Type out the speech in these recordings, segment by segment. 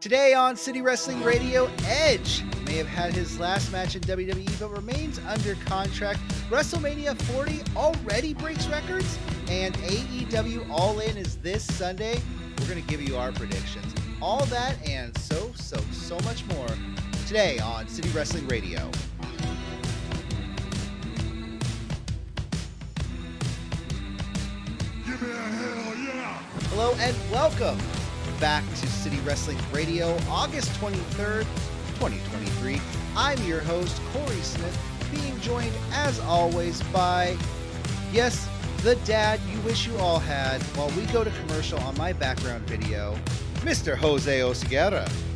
Today on City Wrestling Radio, Edge may have had his last match in WWE but remains under contract. WrestleMania 40 already breaks records, and AEW All In is this Sunday. We're going to give you our predictions. All that and so, so, so much more today on City Wrestling Radio. Give me a hell yeah! Hello and welcome back to City Wrestling Radio, August 23rd, 2023. I'm your host, Corey Smith, being joined as always by, yes, the dad you wish you all had while we go to commercial on my background video, Mr. Jose Oseguera.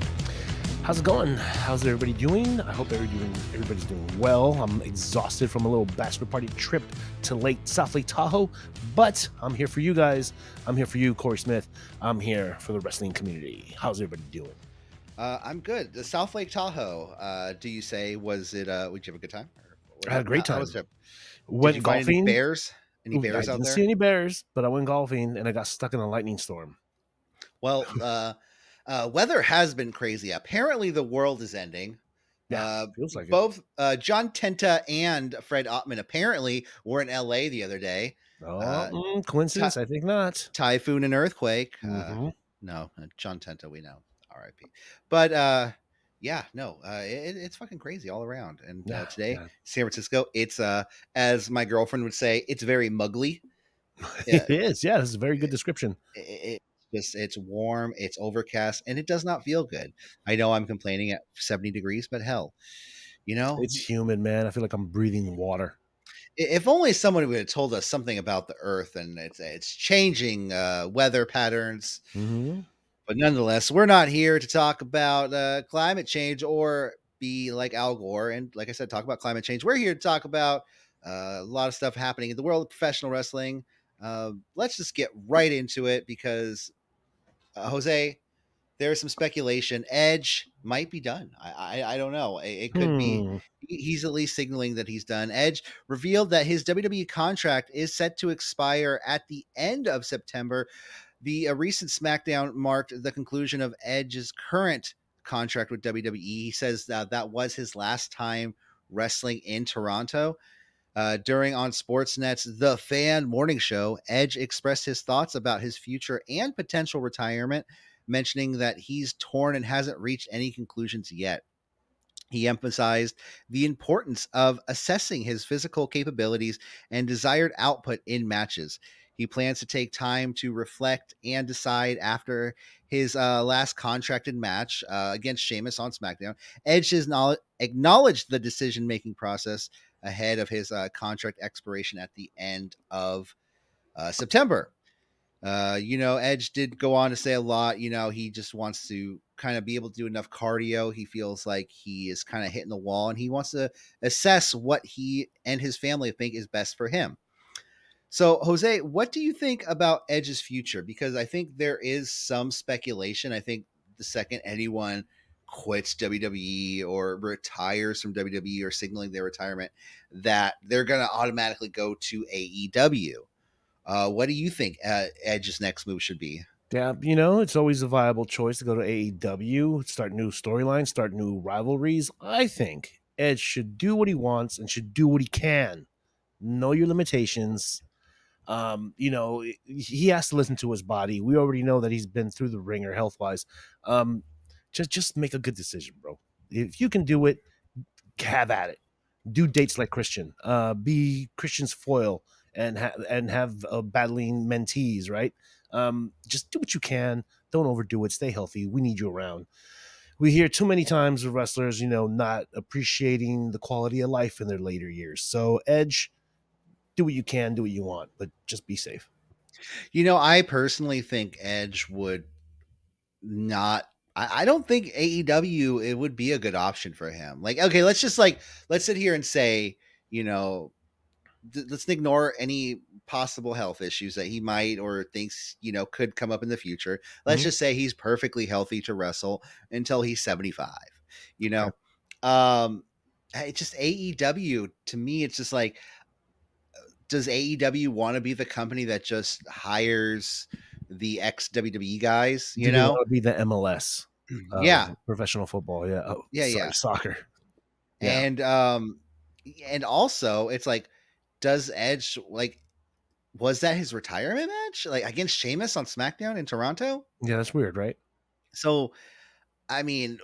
How's it going? How's everybody doing? I hope everybody doing, everybody's doing well. I'm exhausted from a little bachelor party trip to Lake South Lake Tahoe, but I'm here for you guys. I'm here for you, Corey Smith. I'm here for the wrestling community. How's everybody doing? Uh, I'm good. The South Lake Tahoe, uh, do you say, was it, uh, would you have a good time? Or- I had a great time. Went Did you find any golfing. bears? Any bears I out didn't there? see any bears, but I went golfing and I got stuck in a lightning storm. Well, uh, uh, weather has been crazy. Apparently, the world is ending. Yeah, Uh, feels like it. Both uh, John Tenta and Fred Ottman apparently were in LA the other day. Oh, uh, coincidence? I think not. Typhoon and earthquake. Uh, Mhm. no, uh, John Tenta, we know. R.I.P. But uh, yeah, no, uh, it, it's fucking crazy all around. And uh, Yeah, today, yeah. San Francisco, it's uh, as my girlfriend would say, it's very muggly. Yeah. it is. Yeah, this is a very good description. it, it's just it's warm it's overcast and it does not feel good. I know i'm complaining at 70 degrees but hell you know? It's humid, man. I feel like I'm breathing water. if only someone would have told us something about the earth and it's it's changing uh, weather patterns. Hmm but nonetheless we're not here to talk about uh, climate change or be like al gore and like i said talk about climate change. We're here to talk about uh, a lot of stuff happening in the world of professional wrestling. Uh, let's just get right into it because uh, jose there's some speculation edge might be done i i, I don't know it, it could be Hmm. he- he's at least signaling that he's done. Edge revealed that his WWE contract is set to expire at the end of September. The uh, recent SmackDown marked the conclusion of Edge's current contract with WWE. He says that that was his last time wrestling in Toronto. Uh, during on Sportsnet's The Fan Morning Show, Edge expressed his thoughts about his future and potential retirement, mentioning that he's torn and hasn't reached any conclusions yet. He emphasized the importance of assessing his physical capabilities and desired output in matches. He plans to take time to reflect and decide after his uh, last contracted match uh, against Sheamus on SmackDown. Edge has knowl- acknowledged the decision making process ahead of his uh, contract expiration at the end of uh, September. Uh, you know, Edge did go on to say a lot. You know, he just wants to kind of be able to do enough cardio. He feels like he is kind of hitting the wall and he wants to assess what he and his family think is best for him. So, Jose, what do you think about Edge's future? Because I think there is some speculation. I think the second anyone quits WWE or retires from WWE or signaling their retirement, that they're going to automatically go to AEW. Uh, what do you think uh, Edge's next move should be? Yeah, you know, it's always a viable choice to go to AEW, start new storylines, start new rivalries. I think Edge should do what he wants and should do what he can. Know your limitations. Um, you know, he has to listen to his body. We already know that he's been through the ringer health wise. Um, just just make a good decision, bro. If you can do it, have at it. Do dates like Christian. Uh, be Christian's foil and ha- and have uh, battling mentees, right? Um, just do what you can. Don't overdo it. Stay healthy. We need you around. We hear too many times of wrestlers, you know, not appreciating the quality of life in their later years. So, Edge, do what you can, do what you want, but just be safe. You know, I personally think Edge would not. I, I don't think AEW it would be a good option for him. Like, okay, let's just like let's sit here and say, you know, th- let's ignore any possible health issues that he might or thinks you know could come up in the future. Let's Mhm. just say he's perfectly healthy to wrestle until he's seventy five. You know, um, it's just AEW to me. It's just like does AEW want to be the company that just hires the ex WWE guys? You know, wanna be the MLS. uh, yeah, professional football. Yeah, oh, Yeah, sorry, yeah. soccer. Yeah. and um, and also it's like, does Edge like? Was that his retirement match, like against Sheamus on SmackDown in Toronto? Yeah, that's weird, right? So, I mean,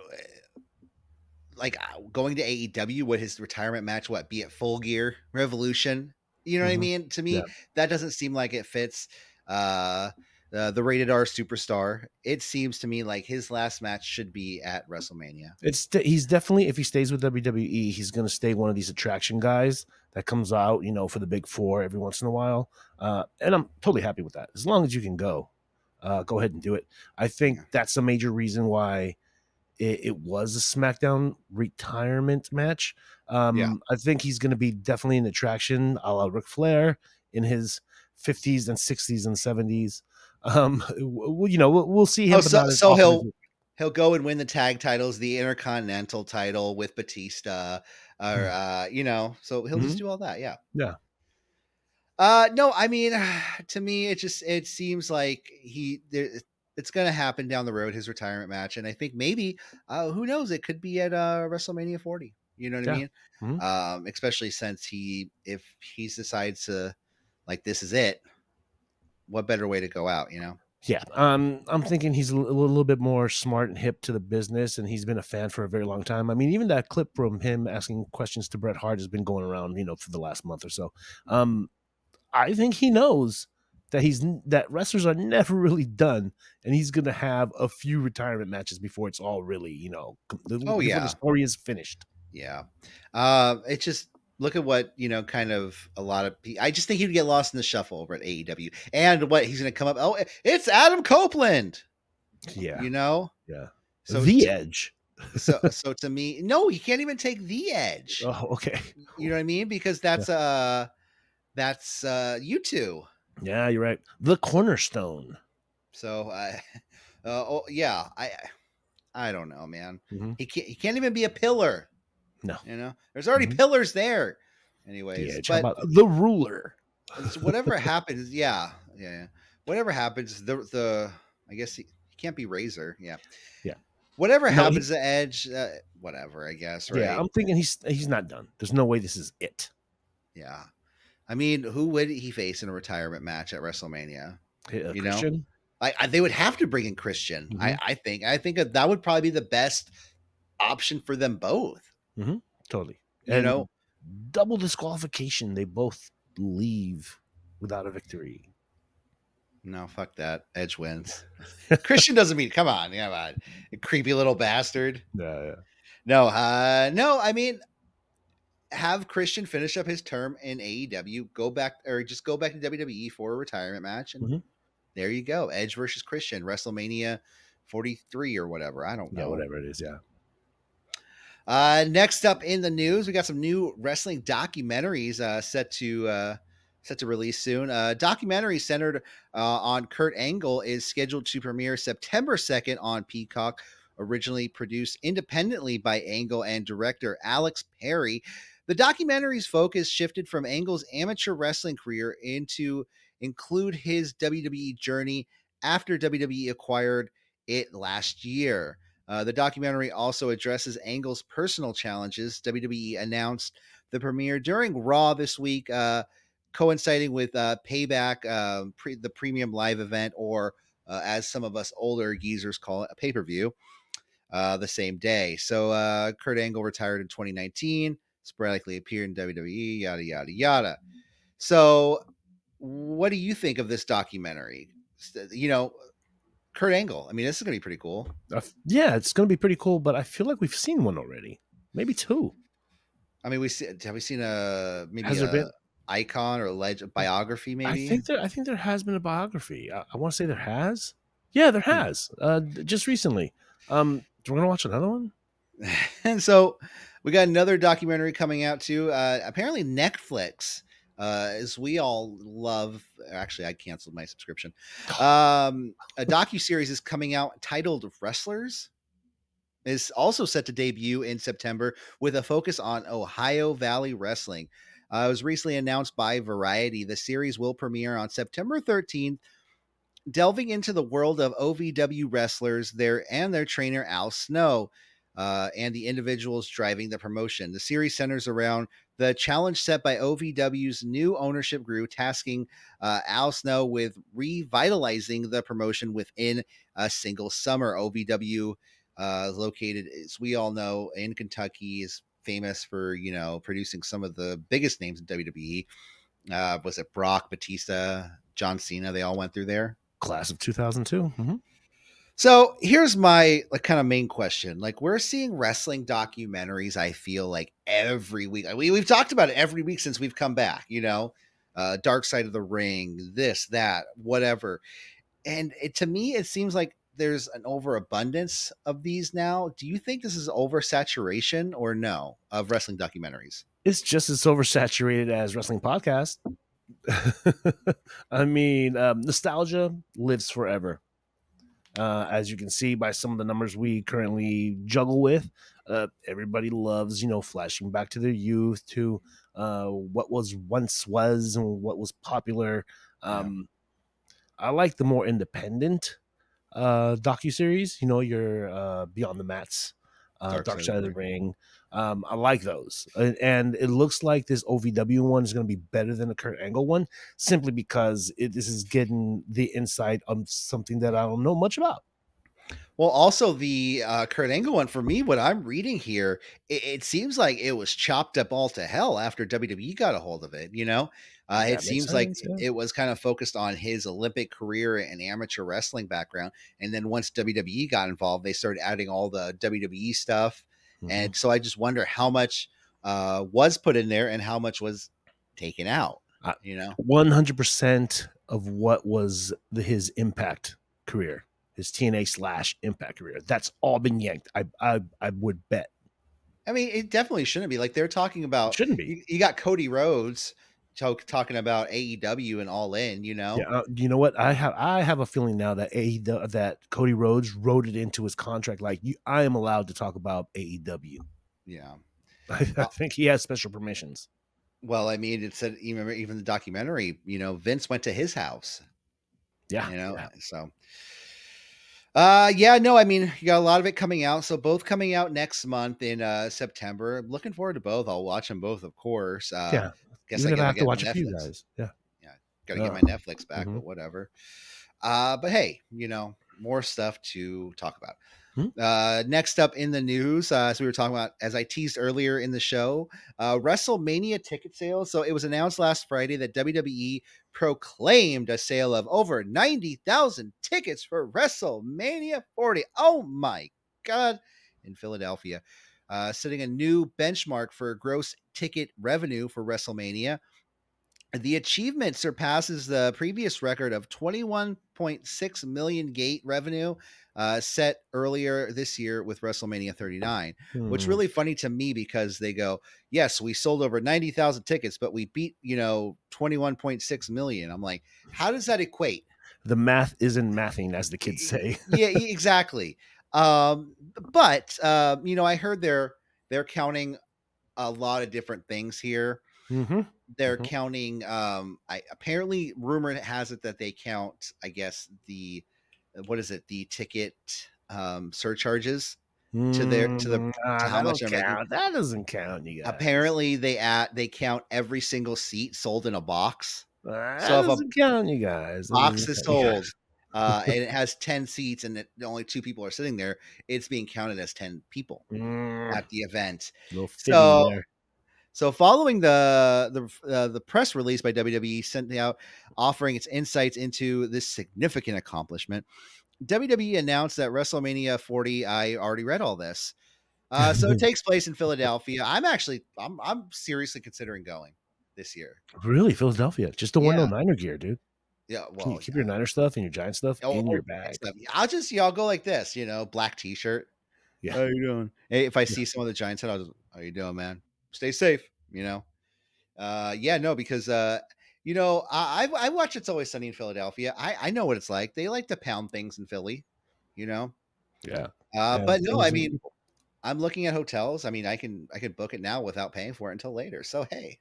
like uh, going to AEW, would his retirement match what be at Full Gear Revolution? You know what I Mhm. mean? To me, Yeah. that doesn't seem like it fits. Uh, uh, the rated R superstar. It seems to me like his last match should be at WrestleMania. It's he's definitely if he stays with WWE, he's going to stay one of these attraction guys that comes out, you know, for the big four every once in a while. Uh, and I'm totally happy with that. As long as you can go, uh, go ahead and do it. I think that's a major reason why it, it was a SmackDown retirement match. Um, Yeah. I think he's going to be definitely an attraction, a la Ric Flair in his 50s and 60s and 70s. Um, w- w- you know, we'll, we'll see him. Oh, so- so he'll- He'll go and win the tag titles, the Intercontinental title with Batista, or Mhm. uh, you know, so he'll just Mhm. do all that. Yeah. Yeah. Uh, no, I mean, to me, it just it seems like he there. It's going to happen down the road, his retirement match, and I think maybe, uh, who knows, it could be at uh, WrestleMania 40. You know what I Yeah. mean? Mhm. Um, especially since he, if he decides to, like, this is it. What better way to go out? You know? Yeah, um, I'm thinking he's a little bit more smart and hip to the business, and he's been a fan for a very long time. I mean, even that clip from him asking questions to Bret Hart has been going around, you know, for the last month or so. Um, I think he knows that he's that wrestlers are never really done, and he's going to have a few retirement matches before it's all really, you know, Oh, yeah. the story is finished. Yeah. Um, it just look at what you know, kind of a lot of. I just think he'd get lost in the shuffle over at AEW, and what he's going to come up. Oh, it's Adam Copeland. Yeah, You know. yeah. So the to- Edge. so so to me, no, he can't even take the edge. Oh, okay. You know what I mean? Because that's uh that's uh U2. Yeah, you're right. The cornerstone. So uh, uh oh yeah, I I don't know, man. Mhm. He can't he can't even be a pillar. No. You know, there's already Mhm. pillars there. The Anyways. How but the ruler? whatever happens, yeah, yeah, yeah. Whatever happens, the the I guess he, he can't be Razor, yeah, Yeah. Whatever No, he- happens to Edge, uh, whatever, I guess, right? Yeah, I'm thinking he's he's not done. There's no way this is it. Yeah. I mean, who would he face in a retirement match at WrestleMania? Uh, You know? Christian? I, I they would have to bring in Christian. I, I think. I think that would probably be the best option for them both. Totally. You And know, double disqualification. They both leave without a victory. no, fuck that. Edge wins. Christian doesn't mean. Come on, come on, you creepy little bastard. Yeah, yeah. No, uh, no. I mean, have Christian finish up his term in AEW. Go back or just go back to WWE for a retirement match, and Mhm. there you go. Edge versus Christian, WrestleMania 43 or whatever. I don't know. Yeah, whatever it is. Yeah. Uh, next up in the news, we got some new wrestling documentaries uh, set to uh, set to release soon. A documentary centered uh, on Kurt Angle is scheduled to premiere September second on Peacock. Originally produced independently by Angle and director Alex Perry, the documentary's focus shifted from Angle's amateur wrestling career into include his WWE journey after WWE acquired it last year. Uh, the documentary also addresses Angle's personal challenges. WWE announced the premiere during Raw this week, uh, coinciding with uh, Payback, uh, pre- the premium live event, or uh, as some of us older geezers call it, a pay per view, uh, the same day. So Kurt Angle retired in 2019, sporadically appeared in WWE, yada, yada, yada. So, what do you think of this documentary? You know, Kurt Angle. I mean, this is going to be pretty cool. Uh, yeah, it's going to be pretty cool, but I feel like we've seen one already. Maybe two. I mean, we see, have we seen a maybe Has there a been- icon or a legend biography? Maybe I think there. I think there has been a biography. I, I want to say there has. Yeah, there Hmm. has. Uh, just recently. Um, we're gonna watch another one. and so we got another documentary coming out too. Uh, apparently, Netflix, uh, as we all love. Actually, I canceled my subscription. Um, a docu series is coming out titled "Wrestlers." Is also set to debut in September with a focus on Ohio Valley Wrestling. Uh, it was recently announced by Variety. The series will premiere on September 13th delving into the world of OVW wrestlers there and their trainer Al Snow uh, and the individuals driving the promotion. The series centers around the challenge set by OVW's new ownership group, tasking uh, Al Snow with revitalizing the promotion within a single summer. OVW, uh, located, as we all know, in Kentucky, is famous for you know producing some of the biggest names in WWE. Uh, was it Brock, Batista, John Cena? They all went through there. Class of 2002. Mm-hmm. So here's my like kind of main question. Like we're seeing wrestling documentaries, I feel like every week. We, we've talked about it every week since we've come back, you know, uh, Dark Side of the Ring, this, that, whatever. And it, to me, it seems like there's an overabundance of these now. Do you think this is oversaturation or no of wrestling documentaries? It's just as oversaturated as wrestling podcast. I mean, um, nostalgia lives forever uh, as you can see by some of the numbers we currently juggle with, uh, everybody loves, you know, flashing back to their youth, to uh, what was once was and what was popular. Um, yeah. I like the more independent uh, docu series. You know, your uh, Beyond the Mats, uh, Dark, Dark Side, of the Ring. Um, I like those, and, and, it looks like this OVW one is going to be better than the Kurt Angle one, simply because it, this is getting the insight on something that I don't know much about. Well, also the uh, Kurt Angle one for me, what I'm reading here, it, it, seems like it was chopped up all to hell after WWE got a hold of it. You know, uh, it seems sense, like yeah. it was kind of focused on his Olympic career and amateur wrestling background, and then once WWE got involved, they started adding all the WWE stuff Mm-hmm. And so I just wonder how much uh, was put in there and how much was taken out. Uh, you know, one hundred percent of what was the, his Impact career, his TNA slash Impact career. That's all been yanked. I I I would bet. I mean, it definitely shouldn't be. Like they're talking about. Shouldn't be. You, you got Cody Rhodes talking about AEW and All In. You know. Yeah. Uh, you know what? I have I have a feeling now that AEW that Cody Rhodes wrote it into his contract. Like you, I am allowed to talk about AEW. Yeah. I, I think he has special permissions. Well, I mean, it said even even the documentary. You know, Vince went to his house. Yeah. You know, yeah. so. Uh yeah, no, I mean you got a lot of it coming out. So both coming out next month in uh September. I'm looking forward to both. I'll watch them both, of course. Uh yeah. Guess Even I, I have to watch a few guys. Yeah. Yeah. Gotta get my Netflix back, mm-hmm. but whatever. Uh but hey, you know, more stuff to talk about. Hmm? Uh, next up in the news, uh, as we were talking about, as I teased earlier in the show, uh, WrestleMania ticket sales. So it was announced last Friday that WWE proclaimed a sale of over 90,000 tickets for WrestleMania 40. Oh my God, in Philadelphia, uh, setting a new benchmark for gross ticket revenue for WrestleMania. The achievement surpasses the previous record of 21.6 million gate revenue uh, set earlier this year with WrestleMania 39. Hmm. Which really funny to me because they go, "Yes, we sold over 90,000 tickets, but we beat, you know, 21.6 million." I'm like, "How does that equate?" The math isn't mathing as the kids say. yeah, exactly. Um, but uh, you know, I heard they're they're counting a lot of different things here. Mm-hmm. They're mm-hmm. counting. Um, I apparently rumor has it that they count. I guess the what is it? The ticket um, surcharges to their to the mm, to how much count. that doesn't count. You guys. apparently they at they count every single seat sold in a box. That so doesn't if a count, you guys. Box is sold. Uh, and it has 10 seats and it, only two people are sitting there, it's being counted as 10 people mm. at the event. So, so following the the uh, the press release by WWE sent out offering its insights into this significant accomplishment, WWE announced that WrestleMania 40. I already read all this. Uh, so it takes place in Philadelphia. I'm actually I'm I'm seriously considering going this year. Really, Philadelphia? Just the one yeah. Niner gear, dude. Yeah, well, Can you keep yeah. your Niner stuff and your Giant stuff oh, in your bag. I'll just y'all go like this, you know, black T-shirt. Yeah, how you doing? Hey, if I see yeah. some of the Giants I'll just, how you doing, man? Stay safe, you know. Uh, yeah, no, because uh, you know, I I watch It's Always Sunny in Philadelphia. I I know what it's like. They like to pound things in Philly, you know. Yeah. Uh, yeah, but no, I mean. I'm looking at hotels. I mean, I can I can book it now without paying for it until later. So hey,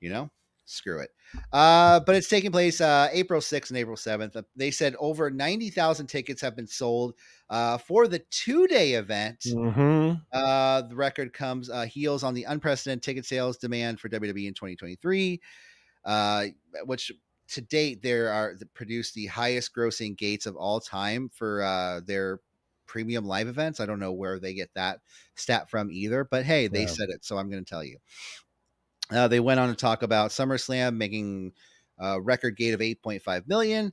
you know. Screw it. Uh, but it's taking place uh, April 6th and April 7th. Uh, They said over 90,000 tickets have been sold uh, for the two day event. hmm Uh, the record comes uh, heels on the unprecedented ticket sales demand for WWE in 2023, uh, which to date there are produced the highest grossing gates of all time for uh, their premium live events. I don't know where they get that stat from either, but hey, they Yeah. said it, so I'm going to tell you. Uh, they went on to talk about SummerSlam making a record gate of 8.5 million.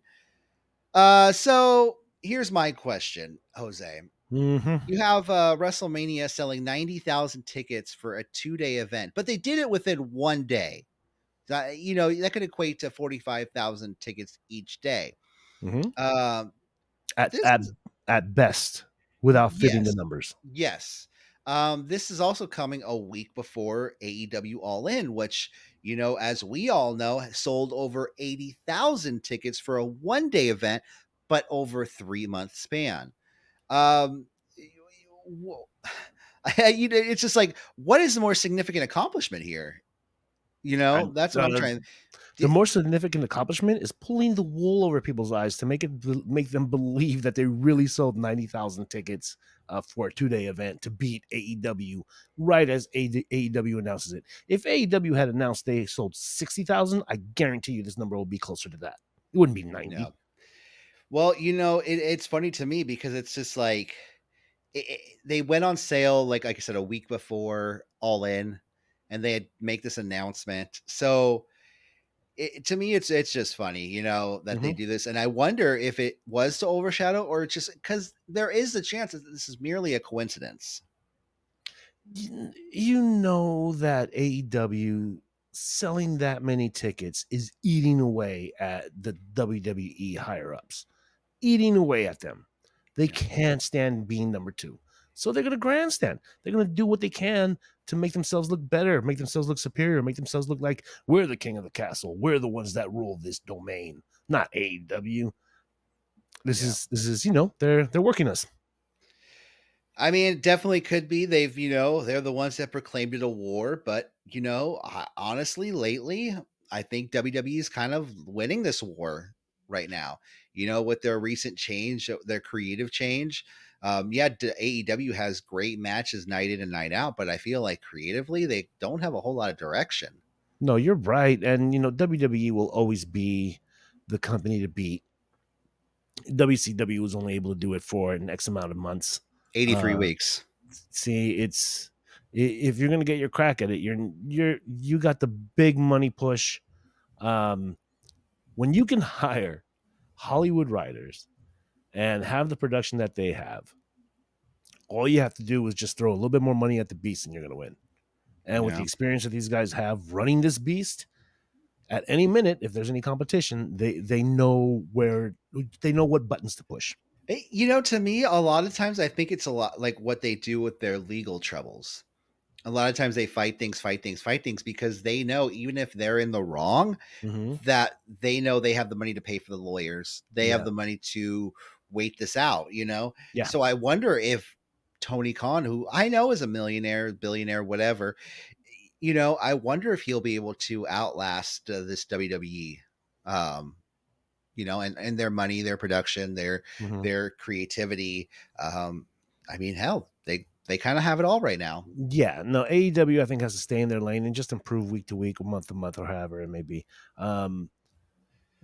Uh, so here's my question, Jose hmm you have uh, WrestleMania selling 90,000 tickets for a two day event, but they did it within one day. You know, that could equate to 45,000 tickets each day. hmm Um, At at at best, without fitting Yes. the numbers. yes. Um, this is also coming a week before AEW All In, which, you know, as we all know, sold over 80,000 tickets for a one day event, but over a three month span. Um, you know, it's just like, what is the more significant accomplishment here? You know, And, that's what I'm trying. The more significant accomplishment is pulling the wool over people's eyes to make it make them believe that they really sold ninety thousand tickets uh, for a two day event to beat AEW right as AEW announces it. If AEW had announced they sold sixty thousand, I guarantee you this number will be closer to that. It wouldn't be ninety. No. Well, you know, it, it's funny to me because it's just like it, it- they went on sale, like like I said, a week before All In, and they had make this announcement. So it, to me, it's it's just funny, you know, that they mm-hmm. do this, and I wonder if it was to overshadow or it's just because there is a chance that this is merely a coincidence. you you know that AEW selling that many tickets is eating away at the WWE higher ups, eating away at them. They can't stand being number two. So they're going to grandstand. They're going to do what they can to make themselves look better, make themselves look superior, make themselves look like we're the king of the castle. We're the ones that rule this domain, not AEW. This Yeah. is this is you know they're they're working us. I mean, it definitely could be. They've, you know, they're the ones that proclaimed it a war. But, you know, honestly, lately, I think WWE is kind of winning this war right now. You know, with their recent change, their creative change. Um, yeah, d- AEW has great matches night in and night out, but I feel like creatively, they don't have a whole lot of direction. No, you're right. And you know, WWE will always be the company to beat. WCW was only able to do it for an X amount of months. 83 Uh, weeks. See, it's if you're gonna get your crack at it, you're you're you got the big money push. Um, when you can hire Hollywood writers and have the production that they have, all you have to do is just throw a little bit more money at the beast, and you're gonna win. And with the experience that these guys have running this beast, at any minute, if there's any competition, they they know where they know what buttons to push. Eh, You know, to me, a lot of times I think it's a lot like what they do with their legal troubles. A lot of times they fight things, fight things, fight things because they know even if they're in the wrong, Mhm. that they know they have the money to pay for the lawyers. They have the money to wait this out, you know? Yeah. So I wonder if Tony Khan, who I know is a millionaire, billionaire, whatever, you know, I wonder if he'll be able to outlast uh, this WWE. Um, you know, and, and their money, their production, their Mhm. their creativity. Um, I mean, hell, they they kind of have it all right now. Yeah, no, AEW I think has to stay in their lane and just improve week to week, or month to month, or however it may be. Um,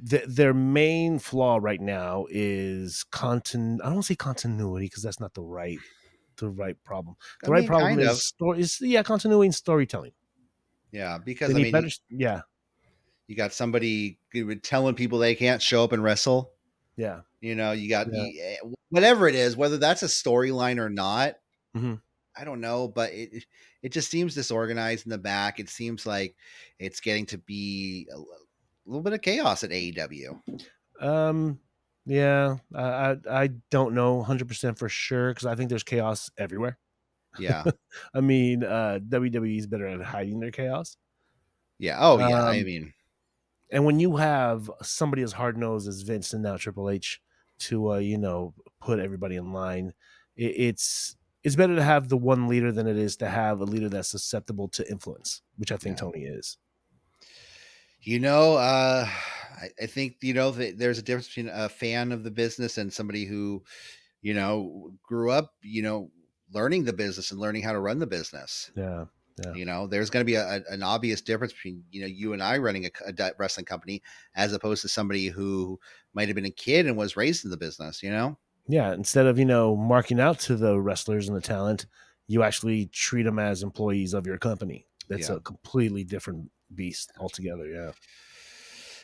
th- their main flaw right now is content. I don't say continuity because that's not the right the right problem. The I right mean, problem is of. story. Is yeah, continuity and storytelling. Yeah, because They I mean, better. Yeah, you got somebody telling people they can't show up and wrestle. yeah, You know, you got Yeah. the, eh, whatever it is, whether that's a storyline or not. Mhm. I don't know, but it it just seems disorganized in the back. It seems like it's getting to be a, little bit of chaos at AEW. um, yeah. I I, I don't know 100 percent for sure because I think there's chaos everywhere. Yeah, I mean, uh, WWE is better at hiding their chaos. yeah. Oh yeah. I Um, mean, and when you have somebody as hard nosed as Vince and now Triple H to uh, you know put everybody in line, it, it's it's better to have the one leader than it is to have a leader that's susceptible to influence, which I think Yeah. Tony is. You know, uh, I, I think you know that there's a difference between a fan of the business and somebody who, you know, grew up, you know, learning the business and learning how to run the business. Yeah. Yeah. You know, there's going to be a, a- an obvious difference between you know you and I running a, di- wrestling company as opposed to somebody who might have been a kid and was raised in the business. You know, Yeah. Instead of, you know, marking out to the wrestlers and the talent, you actually treat them as employees of your company. That's Yeah. a completely different beast altogether. Yeah.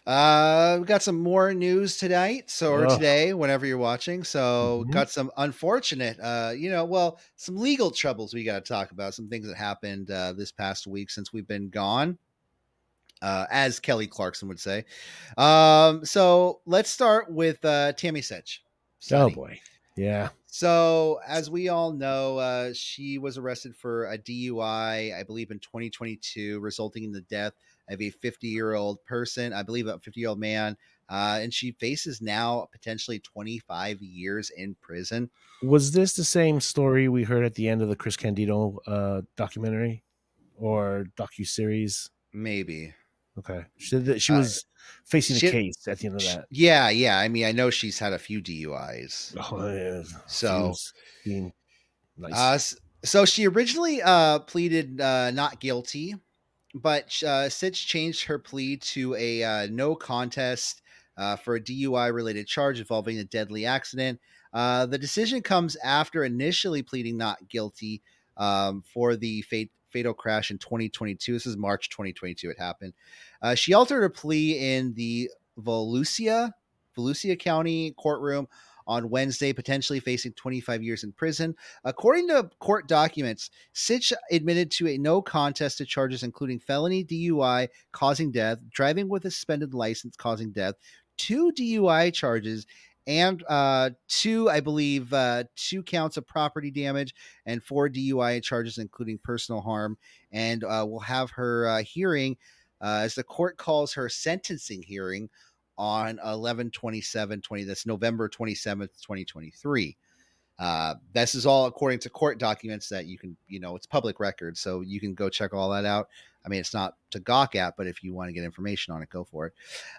uh, we got some more news tonight, so or today, whenever you're watching. So Mhm. got some unfortunate, uh, you know, well, some legal troubles we got to talk about. Some things that happened uh, this past week since we've been gone. Uh, as Kelly Clarkson would say. Um, so let's start with uh, Tammy Sytch. Oh boy. Yeah. So, as we all know, uh, she was arrested for a DUI, I believe, in 2022, resulting in the death of a 50 year old person, I believe a 50 year old man. Uh, and she faces now potentially 25 years in prison. Was this the same story we heard at the end of the Chris Candido uh, documentary or docu series? Maybe. Okay, she, she Uh, was facing she- a case at the end of that. Yeah, yeah. I mean, I know she's had a few DUIs. Oh, yeah. So- She being nice. Uh, so she originally uh, pleaded uh, not guilty, but uh, Sytch changed her plea to a uh, no contest uh, for a DUI related charge involving a deadly accident. Uh, the decision comes after initially pleading not guilty um, for the fate, fatal crash in 2022. This is March 2022. It happened. Uh, she altered her plea in the Volusia, Volusia County courtroom on Wednesday, potentially facing 25 years in prison. According to court documents, Sytch admitted to a no contest to charges including felony DUI causing death, driving with a suspended license causing death, two DUI charges, and uh, two, I believe, uh, two counts of property damage and four DUI charges, including personal harm. And uh, we'll have her uh, hearing uh, as the court calls her sentencing hearing on 11 27 20 that's november 27th 2023 uh, this is all according to court documents that you can you know it's public record so you can go check all that out. I mean it's not to gawk at but if you want to get information on it go for it.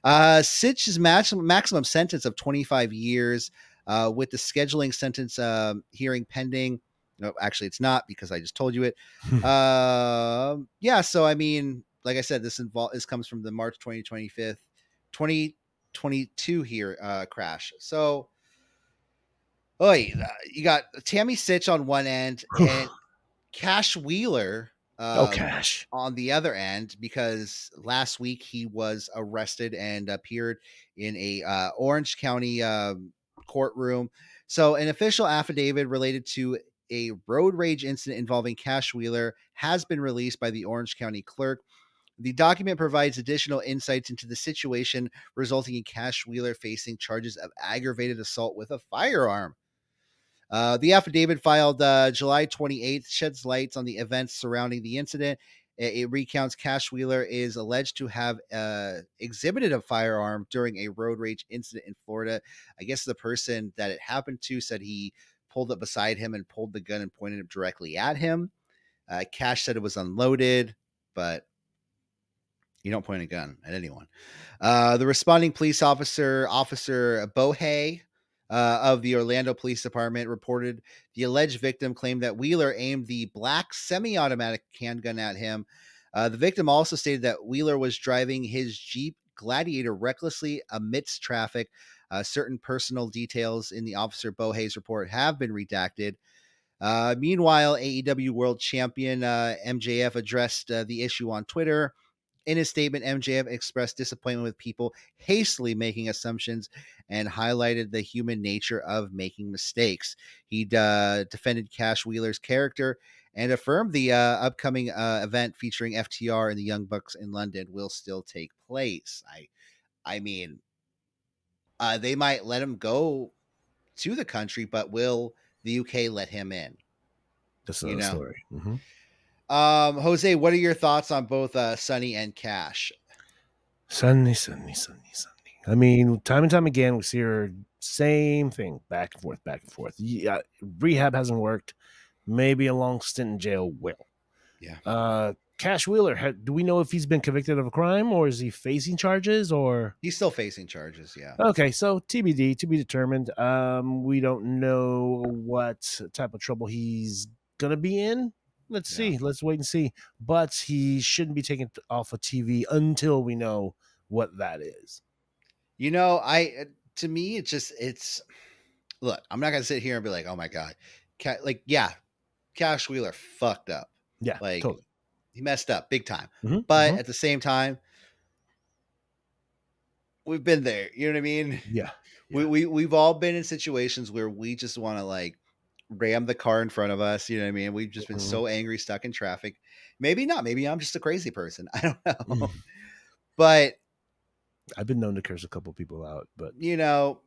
Uh sytch's maximum maximum sentence of 25 years uh, with the scheduling sentence um, hearing pending. No actually it's not because i just told you it. Um yeah so i mean like i said this involve this comes from the march 2025 2022 here uh crash. So oh you got tammy sytch on one end and cash wheeler oh, um, cash. on the other end because last week he was arrested and appeared in a uh, Orange County um, courtroom. So, an official affidavit related to a road rage incident involving Cash Wheeler has been released by the Orange County clerk. The document provides additional insights into the situation, resulting in Cash Wheeler facing charges of aggravated assault with a firearm. Uh, the affidavit filed uh, July 28th sheds lights on the events surrounding the incident. It, it recounts Cash Wheeler is alleged to have uh, exhibited a firearm during a road rage incident in Florida. I guess the person that it happened to said he pulled up beside him and pulled the gun and pointed it directly at him. Uh, Cash said it was unloaded, but you don't point a gun at anyone. Uh, the responding police officer, Officer Bohey, uh, of the Orlando Police Department reported the alleged victim claimed that Wheeler aimed the black semi automatic handgun at him. Uh, the victim also stated that Wheeler was driving his Jeep Gladiator recklessly amidst traffic. Uh, certain personal details in the Officer Bohey's report have been redacted. Uh, meanwhile, AEW World Champion uh, MJF addressed uh, the issue on Twitter. In his statement, MJF expressed disappointment with people hastily making assumptions and highlighted the human nature of making mistakes. He uh, defended Cash Wheeler's character and affirmed the uh, upcoming uh, event featuring FTR and the Young Bucks in London will still take place. I, I mean, uh, they might let him go to the country, but will the UK let him in? That's you another know. story. Mhm. Um, Jose, what are your thoughts on both uh, Sunny and Cash? Sunny, sunny, sunny, sunny. I mean, time and time again, we see her same thing, back and forth, back and forth. Yeah, rehab hasn't worked. Maybe a long stint in jail will. Yeah. Uh, Cash Wheeler, do we know if he's been convicted of a crime or is he facing charges or? He's still facing charges. Yeah. Okay, so TBD, to be determined. Um, we don't know what type of trouble he's gonna be in. Let's Yeah. see. Let's wait and see. But he shouldn't be taken off of TV until we know what that is. You know, I uh, to me it's just it's look, I'm not gonna sit here and be like, oh my god, Ca- like yeah, Cash Wheeler fucked up, Yeah, like totally. he messed up big time. Mhm, But mhm. at the same time, we've been there. You know what I mean? yeah, We Yeah. we we've all been in situations where we just want to like ram the car in front of us. You know what I mean? We've just been Mhm. so angry, stuck in traffic. Maybe not. Maybe I'm just a crazy person. I don't know. Mm. But I've been known to curse a couple people out, but you know,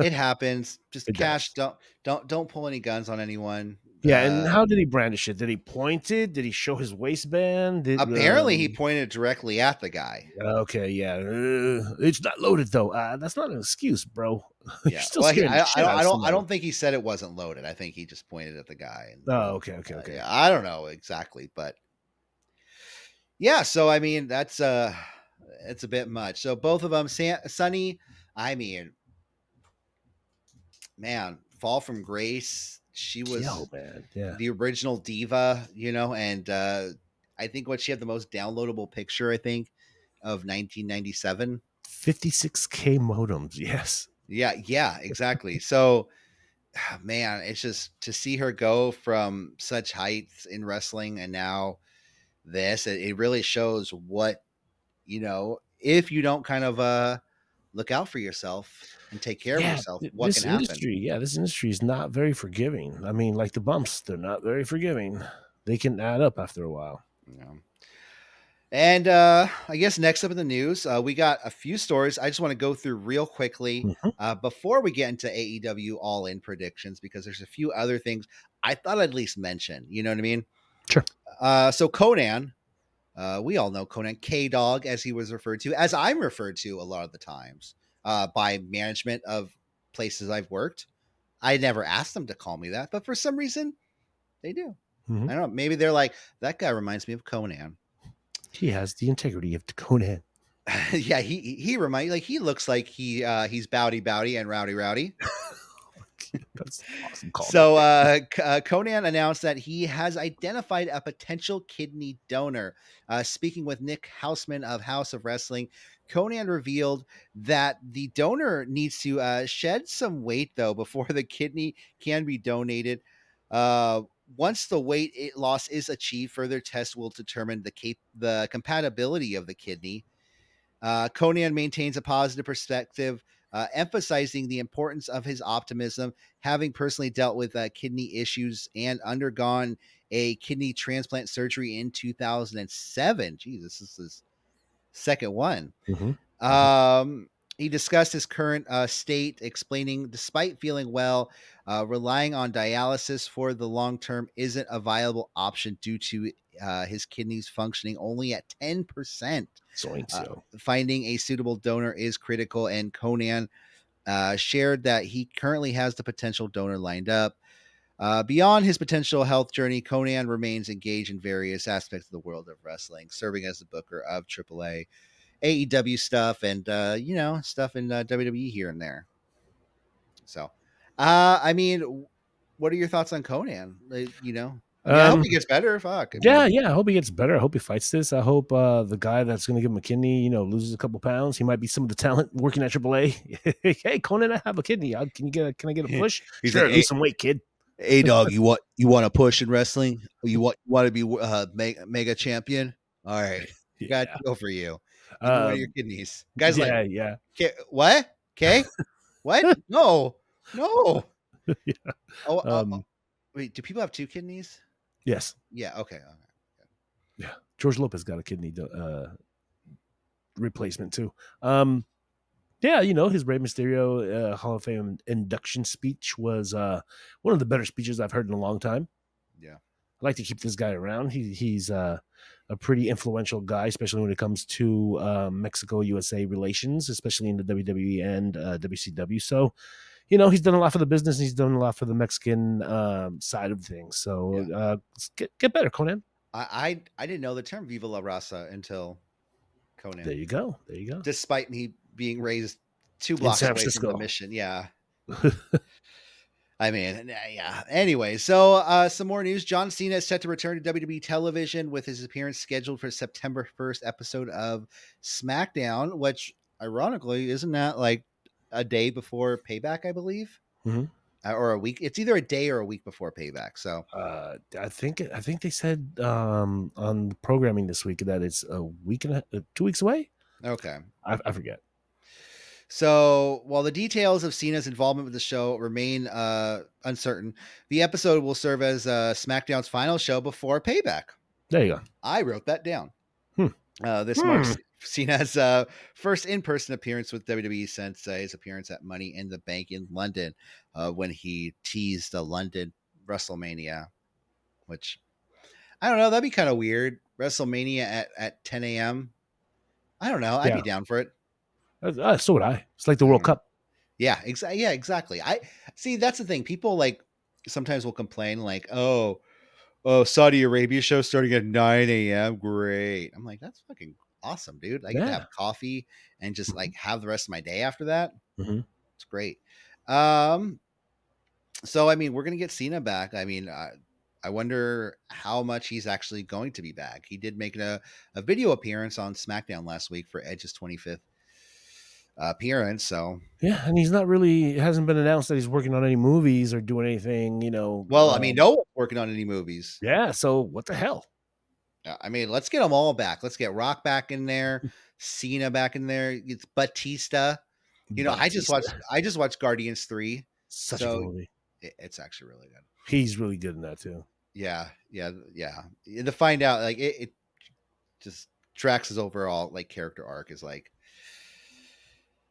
it happens. Just It cash. Don't don't don't pull any guns on anyone. Yeah. And Uh, how did he brandish it? Did he point it? Did he show his waistband? Did, apparently he um, pointed directly at the guy. Okay, yeah. Uh, it's not loaded though. Uh, that's not an excuse, bro. You're Yeah. still Well, he- I, I I don't. I don't think he said it wasn't loaded. I think he just pointed at the guy. And, Oh, okay, okay, uh, okay. yeah, I don't know exactly, but yeah. So I mean, that's uh, it's a bit much. So both of them, San, Sunny. I mean, man, fall from grace. She was Yo. Yeah. the original diva, you know, and uh, I think what she had the most downloadable picture. I think of 1997. 56k modems. Yes. Yeah, yeah, exactly. so, man, it's just to see her go from such heights in wrestling and now this, it, it really shows what, you know, if you don't kind of uh look out for yourself and take care Yeah, of yourself, what this can happen? industry, yeah, this industry is not very forgiving. I mean, like the bumps, they're not very forgiving. They can add up after a while. Know. And uh, I guess next up in the news, uh, we got a few stories. I just want to go through real quickly Mhm. uh, before we get into AEW All In predictions because there's a few other things I thought I'd at least mention. You know what I mean? Sure. Uh, so Konnan, uh, we all know Konnan K Dog as he was referred to, as I'm referred to a lot of the times uh, by management of places I've worked. I never asked them to call me that, but for some reason, they do. Mhm. I don't know. Maybe they're like that guy reminds me of Konnan. He has the integrity of Konnan. yeah, he he- he remind like he looks like he uh he's bowdy bowdy and rowdy rowdy. That's awesome. Call. So uh, uh Konnan announced that he has identified a potential kidney donor. Uh speaking with Nick Hausman of Haus of Wrestling, Konnan revealed that the donor needs to uh shed some weight though before the kidney can be donated. Uh once the weight loss is achieved, further tests will determine the cap- the compatibility of the kidney. Uh, Konnan maintains a positive perspective, uh, emphasizing the importance of his optimism, having personally dealt with uh, kidney issues and undergone a kidney transplant surgery in 2007. Jesus, this is second one. Mhm. Um, he discussed his current uh, state, explaining despite feeling well, uh, relying on dialysis for the long term isn't a viable option due to uh, his kidneys functioning only at 10%. Zoink, uh, so. Finding a suitable donor is critical, and Konnan uh, shared that he currently has the potential donor lined up. Uh, beyond his potential health journey, Konnan remains engaged in various aspects of the world of wrestling, serving as the booker of AAA, AEW stuff, and uh, you know stuff in uh, WWE here and there. So, uh, I mean, what are your thoughts on Konnan? Like, you know, I, mean, I hope Um, he gets better. Fuck. I Yeah, mean, yeah. I hope he gets better. I hope he fights this. I hope uh, the guy that's going to give him a kidney, you know, loses a couple pounds. He might be some of the talent working at AAA. hey, Konnan, I have a kidney. Can you get a, can I get a push? He's sure, like, lose some weight, kid. Hey dog, you want you want to push in wrestling? You want you want to be uh mega, mega champion? All right, you got to go for you. Give me one of Um, your kidneys, guys. yeah, Like, yeah. "K- what? Okay, what? No, no. Yeah. Oh, oh, Um, oh, wait. Do people have two kidneys? Yes. Yeah. Okay. Yeah. George Lopez got a kidney uh, replacement too. Um, yeah, you know his Rey Mysterio uh, Hall of Fame induction speech was uh, one of the better speeches I've heard in a long time. Yeah. I like to keep this guy around. He he's uh, a pretty influential guy, especially when it comes to uh, Mexico USA relations, especially in the WWE and uh, WCW. So, you know, he's done a lot for the business. And he's done a lot for the Mexican um, side of things. So, Yeah. uh, get get better, Konnan. I, I I didn't know the term "Viva la Raza" until Konnan. There you go. There you go. Despite me being raised two blocks away from the mission, yeah. I mean, yeah. Anyway, so uh, some more news. John Cena is set to return to WWE television with his appearance scheduled for September 1st episode of SmackDown, which ironically isn't that like a day before Payback, I believe, mm-hmm. uh, or a week. It's either a day or a week before Payback. So uh, I think I think they said um, on programming this week that it's a week and a, uh, two weeks away. Okay, I, I forget. So while the details of Cena's involvement with the show remain uh, uncertain, the episode will serve as uh, SmackDown's final show before Payback. There you go. I wrote that down. Hmm. Uh, this Hmm. marks Cena's uh, first in-person appearance with WWE since uh, his appearance at Money in the Bank in London, uh, when he teased the London WrestleMania, which I don't know. That'd be kind of weird. WrestleMania at at 10 a.m. I don't know. I'd Yeah. be down for it. Uh, so would I. It's like the World Mm. Cup. Yeah, exactly. Yeah, exactly. I see. That's the thing. People like sometimes will complain, like, "Oh, oh, Saudi Arabia show starting at nine a.m. Great." I'm like, that's fucking awesome, dude. I get to have coffee and just Mhm. like have the rest of my day after that. Mhm. It's great. Um, so I mean, we're gonna get Cena back. I mean, I, I wonder how much he's actually going to be back. He did make a, a video appearance on SmackDown last week for Edge's 25th appearance. So Yeah, and he's not really. It hasn't been announced that he's working on any movies or doing anything. You know. Well, I mean, um, no one's working on any movies. Yeah. So what the hell? Uh, I mean, let's get them all back. Let's get Rock back in there, Cena back in there. It's Batista. You know, I just watched. I just watched Guardians three. such so- a movie. It, it's actually really good. He's really good in that too. Yeah, yeah, yeah. And To find out, like it, it just Drax's overall like character arc is like,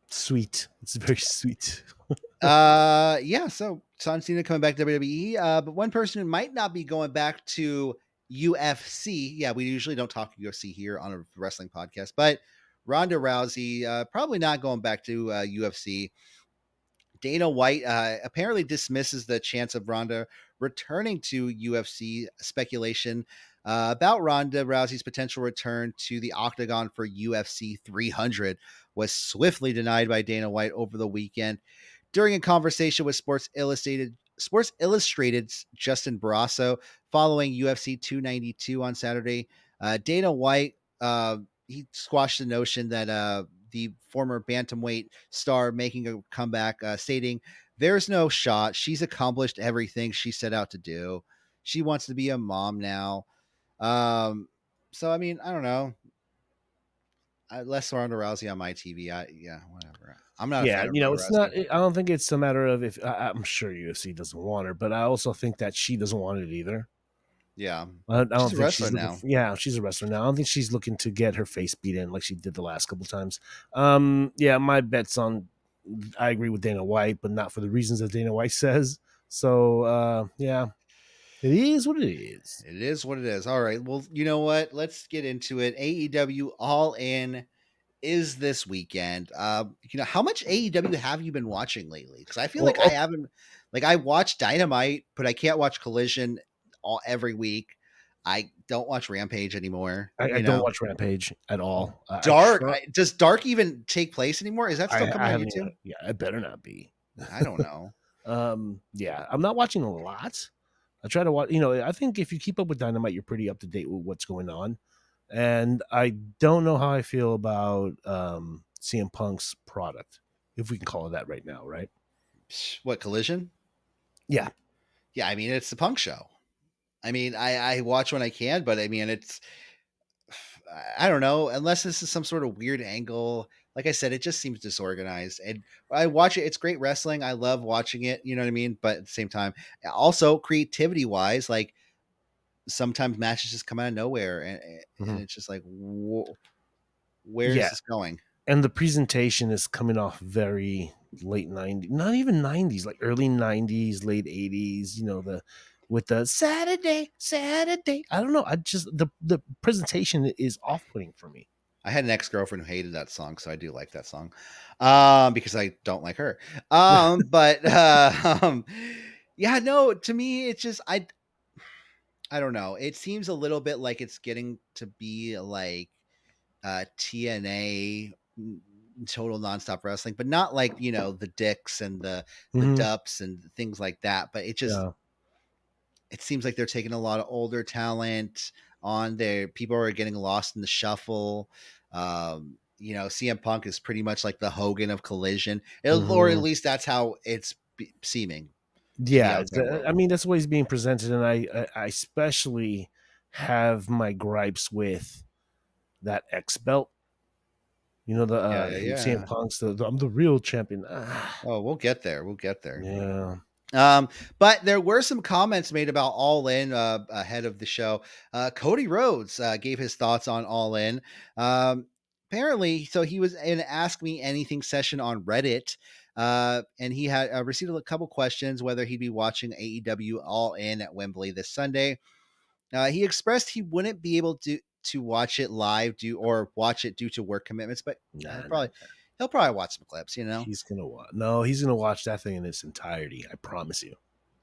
Sweet. It's very sweet. uh, yeah. So John Cena coming back to WWE, uh, but one person who might not be going back to UFC. Yeah, we usually don't talk UFC here on a wrestling podcast, but Ronda Rousey uh, probably not going back to uh, UFC. Dana White uh, apparently dismisses the chance of Ronda returning to UFC speculation uh, about Ronda Rousey's potential return to the octagon for UFC 300 was swiftly denied by Dana White over the weekend during a conversation with Sports Illustrated Sports Illustrated's Justin Barrasso following UFC 292 on Saturday. Uh, Dana White uh, he squashed the notion that uh, the former bantamweight star making a comeback, uh, stating, "There's no shot. She's accomplished everything she set out to do. She wants to be a mom now." Um, so I mean, I don't know. I, less Ronda Rousey on my TV. I yeah, whatever. I'm not. yeah, you know, it's not. I don't think it's a matter of if I, I'm sure UFC doesn't want her, but I also think that she doesn't want it either. Yeah, I, I don't She's a think wrestler she's now. for- yeah, she's a wrestler now. I don't think she's looking to get her face beat in like she did the last couple times. Um, yeah, my bet's on. I agree with Dana White, but not for the reasons that Dana White says. So uh, yeah, it is what it is. It is what it is. All right. Well, you know what? Let's get into it. AEW All In is this weekend. Uh, you know, how much AEW have you been watching lately? Because I feel Well, like I haven't. Like I watch Dynamite, but I can't watch Collision all every week. I don't watch Rampage anymore. I, I don't watch Rampage at all. I- I Dark. I- does Dark even take place anymore? Is that still coming on YouTube? Yeah, it better not be. I don't know. Um, yeah, I'm not watching a lot. I try to watch. You know, I think if you keep up with Dynamite, you're pretty up to date with what's going on. And I don't know how I feel about um, CM Punk's product, if we can call it that right now, right? What Collision? Yeah. Yeah, I mean it's the punk show. I mean, I I watch when I can, but I mean it's I don't know, unless this is some sort of weird angle. Like I said, it just seems disorganized. And I watch it, it's great wrestling. I love watching it, you know what I mean? But at the same time, also creativity wise, like sometimes matches just come out of nowhere and, and Mhm. it's just like whoa, where is Yeah. this going? And the presentation is coming off very late 90s, not even 90s, like early 90s, late 80s, you know, the with the Saturday, Saturday. I don't know. I just the the presentation is off-putting for me. I had an ex girlfriend who hated that song, so I do like that song, um, because I don't like her. Um, but uh, um, yeah, no, to me, it's just I, I don't know. It seems a little bit like it's getting to be like uh TNA total nonstop wrestling, but not like, you know, the dicks and the the Mhm. dups and things like that. But it just Yeah. it seems like they're taking a lot of older talent on there. People are getting lost in the shuffle. Um, you know, CM Punk is pretty much like the Hogan of Collision, It- or at Mhm. least that's how it's be- seeming. Yeah, I mean that's the way he's being presented, and I, I especially have my gripes with that X belt. You know the uh, Yeah, yeah, CM. Punk's the, the I'm the real champion. Ah, Oh, we'll get there. We'll get there. yeah, Um, but there were some comments made about All In uh, ahead of the show. Uh, Cody Rhodes uh, gave his thoughts on All In. Um, apparently, so he was in Ask Me Anything session on Reddit, uh, and he had uh, received a couple questions whether he'd be watching AEW All In at Wembley this Sunday. Uh, he expressed he wouldn't be able to to watch it live due or watch it due to work commitments, but Nah, he'll nah, probably he'll probably watch some clips. You know, he's gonna watch. No, he's gonna watch that thing in its entirety. I promise you.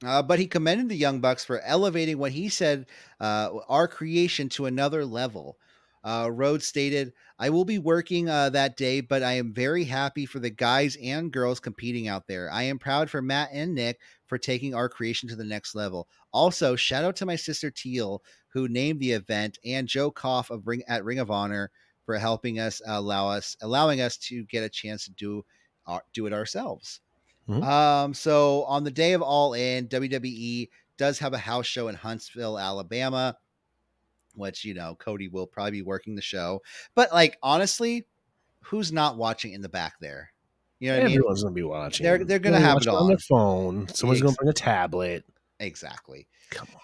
Uh, but he commended the Young Bucks for elevating what he said uh, our creation to another level. Uh, Rhodes stated, I will be working uh, that day, but I am very happy for the guys and girls competing out there. I am proud for Matt and Nick for taking our creation to the next level. Also, shout out to my sister Teal, who named the event, and Joe Koff of Ring at Ring of Honor for helping us allow us allowing us to get a chance to do our, do it ourselves. Mhm. Um, so on the day of All In, WWE does have a house show in Huntsville, Alabama, which you know Cody will probably be working the show. But like honestly, who's not watching in the back there? You know what I mean? Everyone's gonna be watching. They're- they're gonna have it on their phone. Someone's gonna bring a tablet. Exactly. Come on.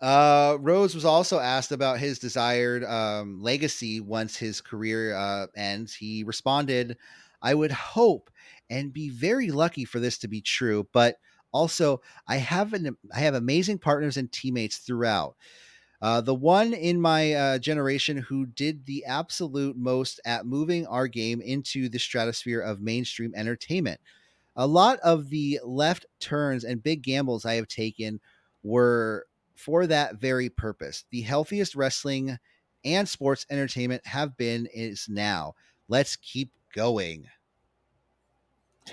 Uh, Rhodes was also asked about his desired um, legacy once his career uh, ends. He responded, "I would hope and be very lucky for this to be true, but also I have an I have amazing partners and teammates throughout. Uh, the one in my uh, generation who did the absolute most at moving our game into the stratosphere of mainstream entertainment. A lot of the left turns and big gambles I have taken were for that very purpose. The healthiest wrestling and sports entertainment have been is now. Let's keep going.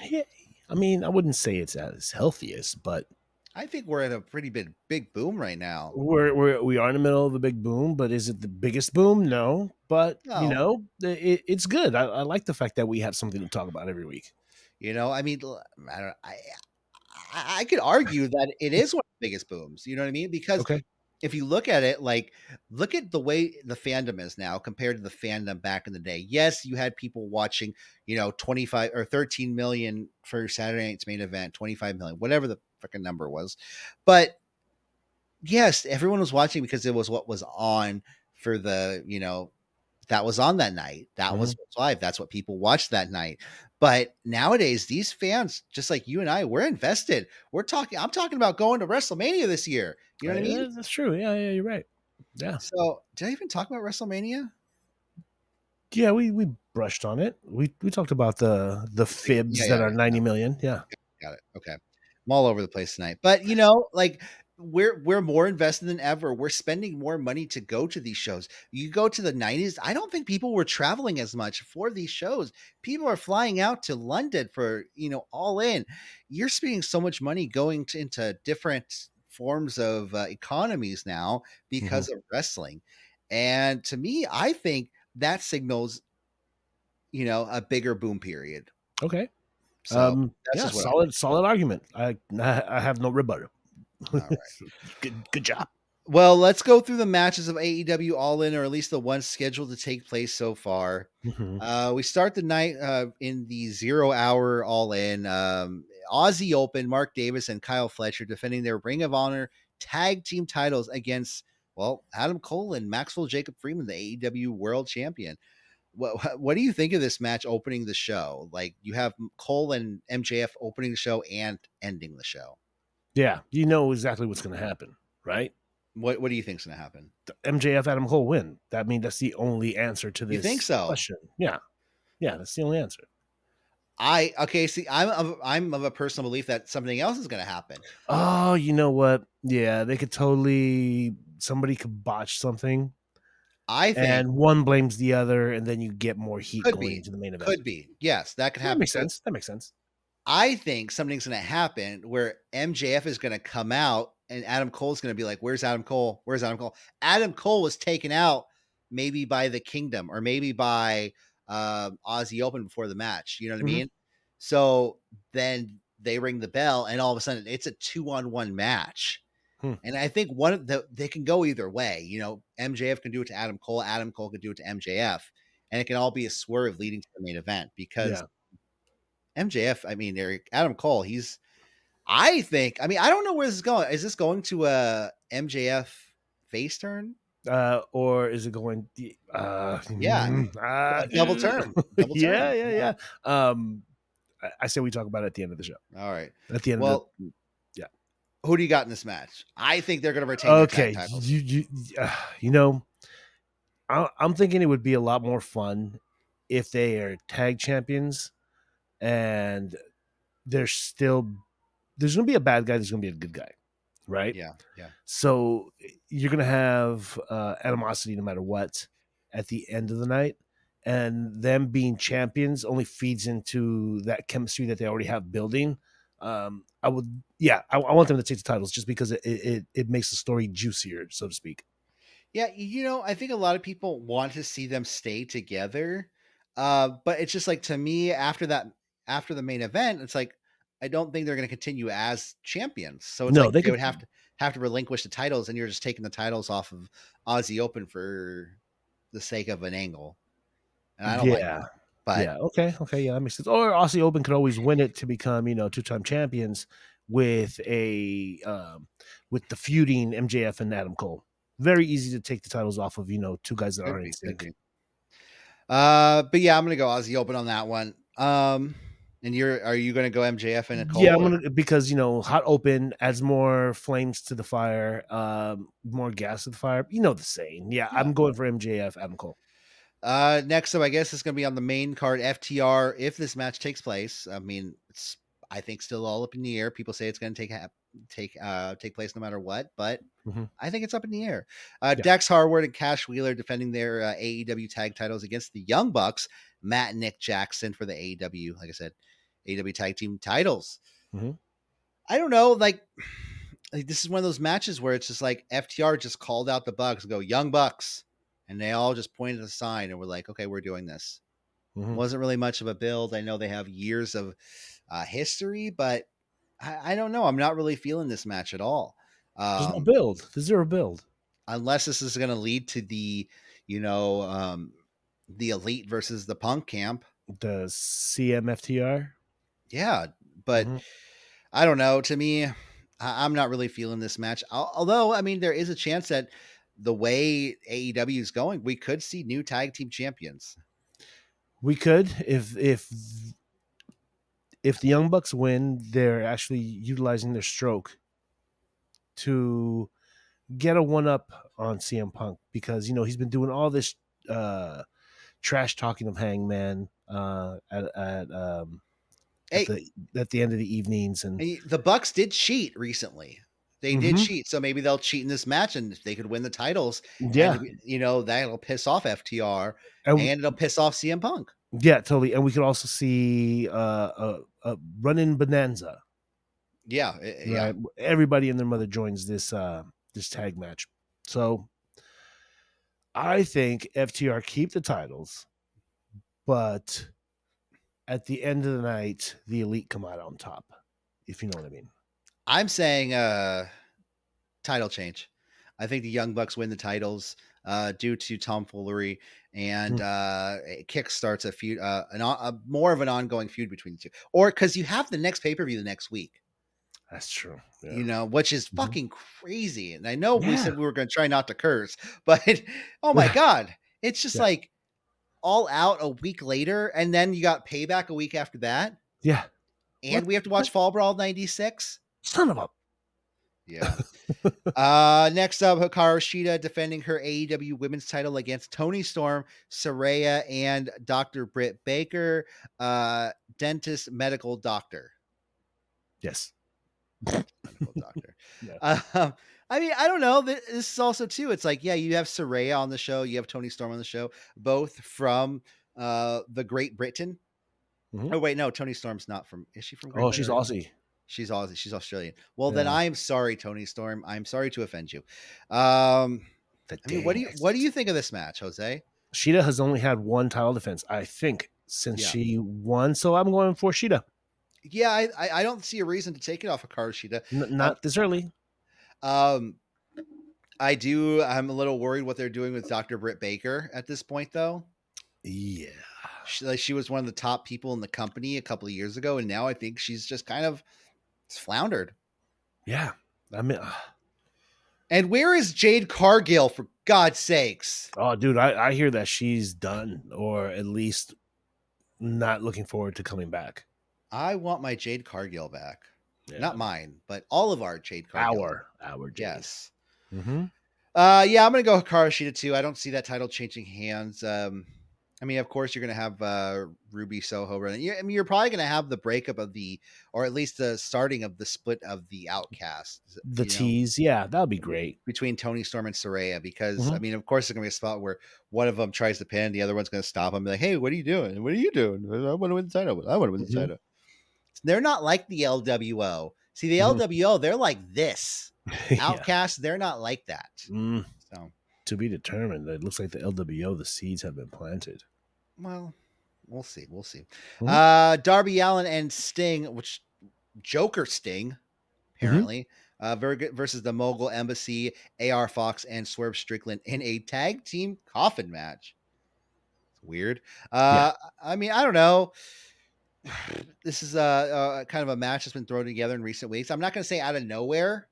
Yeah, I mean, I wouldn't say it's as healthiest, but I think we're at a pretty big big boom right now. we're, we're we are in the middle of the big boom. But is it the biggest boom? No, but No. you know, it, it's good. I, I like the fact that we have something to talk about every week. You know, I mean, I don't. I I, I could argue that it is one of the biggest booms. You know what I mean? Because Okay. if you look at it, like look at the way the fandom is now compared to the fandom back in the day. Yes, you had people watching, you know, 25 or 13 million for Saturday night's main event, 25 million, whatever the freaking number was. But yes, everyone was watching because it was what was on for the, you know, that was on that night. That was mm-hmm. live. That's what people watched that night. But nowadays, these fans, just like you and I, we're invested. We're talking. I'm talking about going to WrestleMania this year. You know what I Yeah, mean? That's true. Yeah, yeah, you're right. Yeah, So, did I even talk about WrestleMania? yeah. We we brushed on it. We we talked about the the fibs Yeah, that yeah, are ninety million. Yeah. Got it. Okay. I'm all over the place tonight. But you know, like we're we're more invested than ever. We're spending more money to go to these shows. You go to the 90s, I don't think people were traveling as much for these shows. People are flying out to London for, you know, all in. You're spending so much money going to, into different forms of uh, economies now because of wrestling. And to me, I think that signals you know, a bigger boom period. Okay. So um, that's yeah, just what I solid, solid argument. I I have no rebuttal. All right. good, good job. Well, let's go through the matches of AEW All In, or at least the ones scheduled to take place so far. Mhm. Uh, we start the night uh, in the zero hour All In. Um, Aussie Open, Mark Davis and Kyle Fletcher defending their Ring of Honor tag team titles against, well, Adam Cole and Maxwell Jacob Friedman, the AEW World Champion. What, what do you think of this match opening the show? Like you have Cole and MJF opening the show and ending the show. Yeah, you know exactly what's going to happen, right? What What do you think's going to happen? MJF Adam Cole win. That mean that's the only answer to this. You think so? Question. Yeah, yeah, that's the only answer. I okay. See, I'm of, I'm of a personal belief that something else is going to happen. Oh, you know what? Yeah, they could totally somebody could botch something, I think and one blames the other, and then you get more heat going be. into the main event. could be yes, that could that happen. makes sense. That makes sense. I think something's going to happen where MJF is going to come out and Adam Cole's going to be like, "Where's Adam Cole? Where's Adam Cole?" Adam Cole was taken out maybe by the Kingdom or maybe by um, Aussie Open before the match. You know what Mhm. I mean? So then they ring the bell, and all of a sudden it's a two-on-one match. Hmm. And I think one of the they can go either way. You know, MJF can do it to Adam Cole, Adam Cole can do it to MJF, and it can all be a swerve leading to the main event because Yeah. MJF, I mean, Eric Adam Cole, he's I think, I mean, I don't know where this is going. Is this going to a MJF face turn? Uh, or is it going? Uh, Yeah. mm, uh, double turn. Double yeah, turn. yeah, yeah. Um, I, I say we talk about it at the end of the show. All right. At the end of the Well, of who do you got in this match? I think they're going to the retain okay, you you uh, you know, I, I'm thinking it would be a lot more fun if they are tag champions, and there's still there's gonna be a bad guy. There's gonna be a good guy, right? Yeah, yeah. So you're gonna have uh, animosity no matter what at the end of the night, and them being champions only feeds into that chemistry that they already have building. Um, I would, yeah, I, I want them to take the titles just because it, it it makes the story juicier, so to speak. Yeah, you know, I think a lot of people want to see them stay together. Uh, but it's just like to me, after that, after the main event, it's like I don't think they're going to continue as champions. So it's No, like they they, could- would have to have to relinquish the titles, and you're just taking the titles off of Aussie Open for the sake of an angle. And I don't like yeah, that. But yeah, okay, okay, yeah, that makes sense. Or Aussie Open could always win it to become, you know, two time champions with a um, with the feuding MJF and Adam Cole. Very easy to take the titles off of, you know, two guys that aren't be, in sync. Uh, but yeah, I'm gonna go Aussie Open on that one. Um, and you're are you gonna go MJF and Nicole? Yeah, I'm gonna because you know, hot open adds more flames to the fire, um, more gas to the fire. You know the saying. Yeah, I'm going for MJF, Adam Cole. Uh, next up, I guess it's gonna be on the main card FTR if this match takes place. I mean, it's I think still all up in the air. People say it's gonna take hap- take uh take place no matter what, but Mhm. I think it's up in the air. Uh, Yeah. Dax Harwood and Cash Wheeler defending their uh, AEW tag titles against the Young Bucks. Matt and Nick Jackson for the AEW, like I said, AEW tag team titles. Mhm. I don't know, like, like this is one of those matches where it's just like FTR just called out the Bucks, and go Young Bucks, and they all just pointed a sign and were like, okay, we're doing this. Mhm. Wasn't really much of a build. I know they have years of uh, history, but I, I don't know. I'm not really feeling this match at all. There's no Um, build. There's zero build. unless this is going to lead to the, you know, um, the elite versus the punk camp. The CMFTR. Yeah, but Mhm. I don't know. To me, I, I'm not really feeling this match. Although, I mean, there is a chance that the way AEW is going, we could see new tag team champions. We could if if if the Young Bucks win, they're actually utilizing their stroke to get a one up on CM Punk because you know he's been doing all this uh trash talking of Hangman uh at at um Hey, at, the, at the end of the evenings and the Bucks did cheat recently. They did Mhm. cheat, so maybe they'll cheat in this match, and they could win the titles. yeah and, you know that'll piss off FTR, and, and it'll piss off CM Punk. yeah totally and we could also see uh a, a run-in bonanza Yeah, i- yeah. right everybody and their mother joins this uh this tag match so i think ftr keep the titles but at the end of the night the elite come out on top if you know what i mean I'm saying uh title change. I think the Young Bucks win the titles uh due to tomfoolery and uh it kickstarts a feud uh an a, more of an ongoing feud between the two. Or cuz you have the next pay-per-view the next week, that's true yeah. you know, which is Mhm. fucking crazy. And I know we said we were going to try not to curse, but oh my god, it's just Yeah. like all out a week later and then you got payback a week after that yeah and What- we have to watch Fall Brawl 96. son of a Yeah. uh, next up, Hikaru Shida defending her AEW Women's title against Toni Storm, Saraya, and Dr. Britt Baker, uh, dentist, medical doctor. yes Medical doctor. Yeah. Um, I mean, I don't know. This is also too. It's like, yeah, you have Saraya on the show, you have Toni Storm on the show, both from uh the Great Britain. Mhm. Oh wait, no, Toni Storm's not from. Is she from? Great Oh, Britain she's Aussie. She's Aussie. She's Australian. Well, then I'm sorry, Toni Storm. I'm sorry to offend you. Um, The I mean, what do you what do you think of this match, Jose? Shida has only had one title defense, I think, since Yeah. she won. So I'm going for Shida. Yeah, I I, don't see a reason to take it off of Karushita. N- not this early. Um, I do. I'm a little worried what they're doing with Dr. Britt Baker at this point, though. Yeah. She, like, she was one of the top people in the company a couple of years ago, and now I think she's just kind of floundered. Yeah. I mean, uh, And where is Jade Cargill for God's sakes? oh, dude, I, I hear that she's done, or at least not looking forward to coming back. I want my Jade Cargill back. Yeah. Not mine, but all of our Jade Cargill. our our Jade. Yes. Mhm. Uh, yeah, I'm gonna go Hikaru Shida too. I don't see that title changing hands. Um, I mean, of course, you're gonna have uh, Ruby Soho running. Yeah, I mean, you're probably gonna have the breakup of the, or at least the starting of the split of the Outcast. The you know, tease, yeah, that would be great. between Toni Storm and Saraya, because I Mhm. mean, of course, there's gonna be a spot where one of them tries to pin, the other one's gonna stop him, and be like, "Hey, what are you doing? What are you doing? I want to win the title. I want to win the Mhm. title." They're not like the LWO. See, the Mhm. LWO, they're like this. Yeah. Outcast, they're not like that. Mm, So. to be determined. It looks like the LWO, the seeds have been planted. Well, we'll see. We'll see. Mhm. Uh Darby Allin and Sting, which Joker Sting, apparently, uh, very good versus the Mogul Embassy, AR Fox, and Swerve Strickland in a tag team coffin match. It's weird. Uh, I mean, I don't know. This is a, a kind of a match that's been thrown together in recent weeks. I'm not going to say out of nowhere,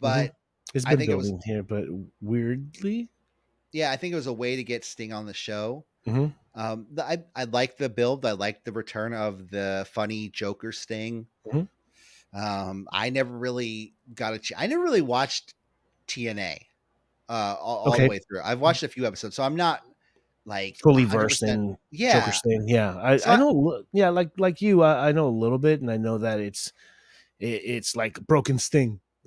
but It's I been think it was- building here, but weirdly, yeah, I think it was a way to get Sting on the show. Mhm. Um, the, I I like the build. I like the return of the funny Joker Sting. Mhm. Um, I never really got a. Ch- I never really watched TNA uh, all, all the way through. I've watched a few episodes, so I'm not like fully 100% versed in Yeah, Joker Sting. Yeah, I, So I know. Yeah, like like you, I, I know a little bit, and I know that it's it, it's like broken Sting.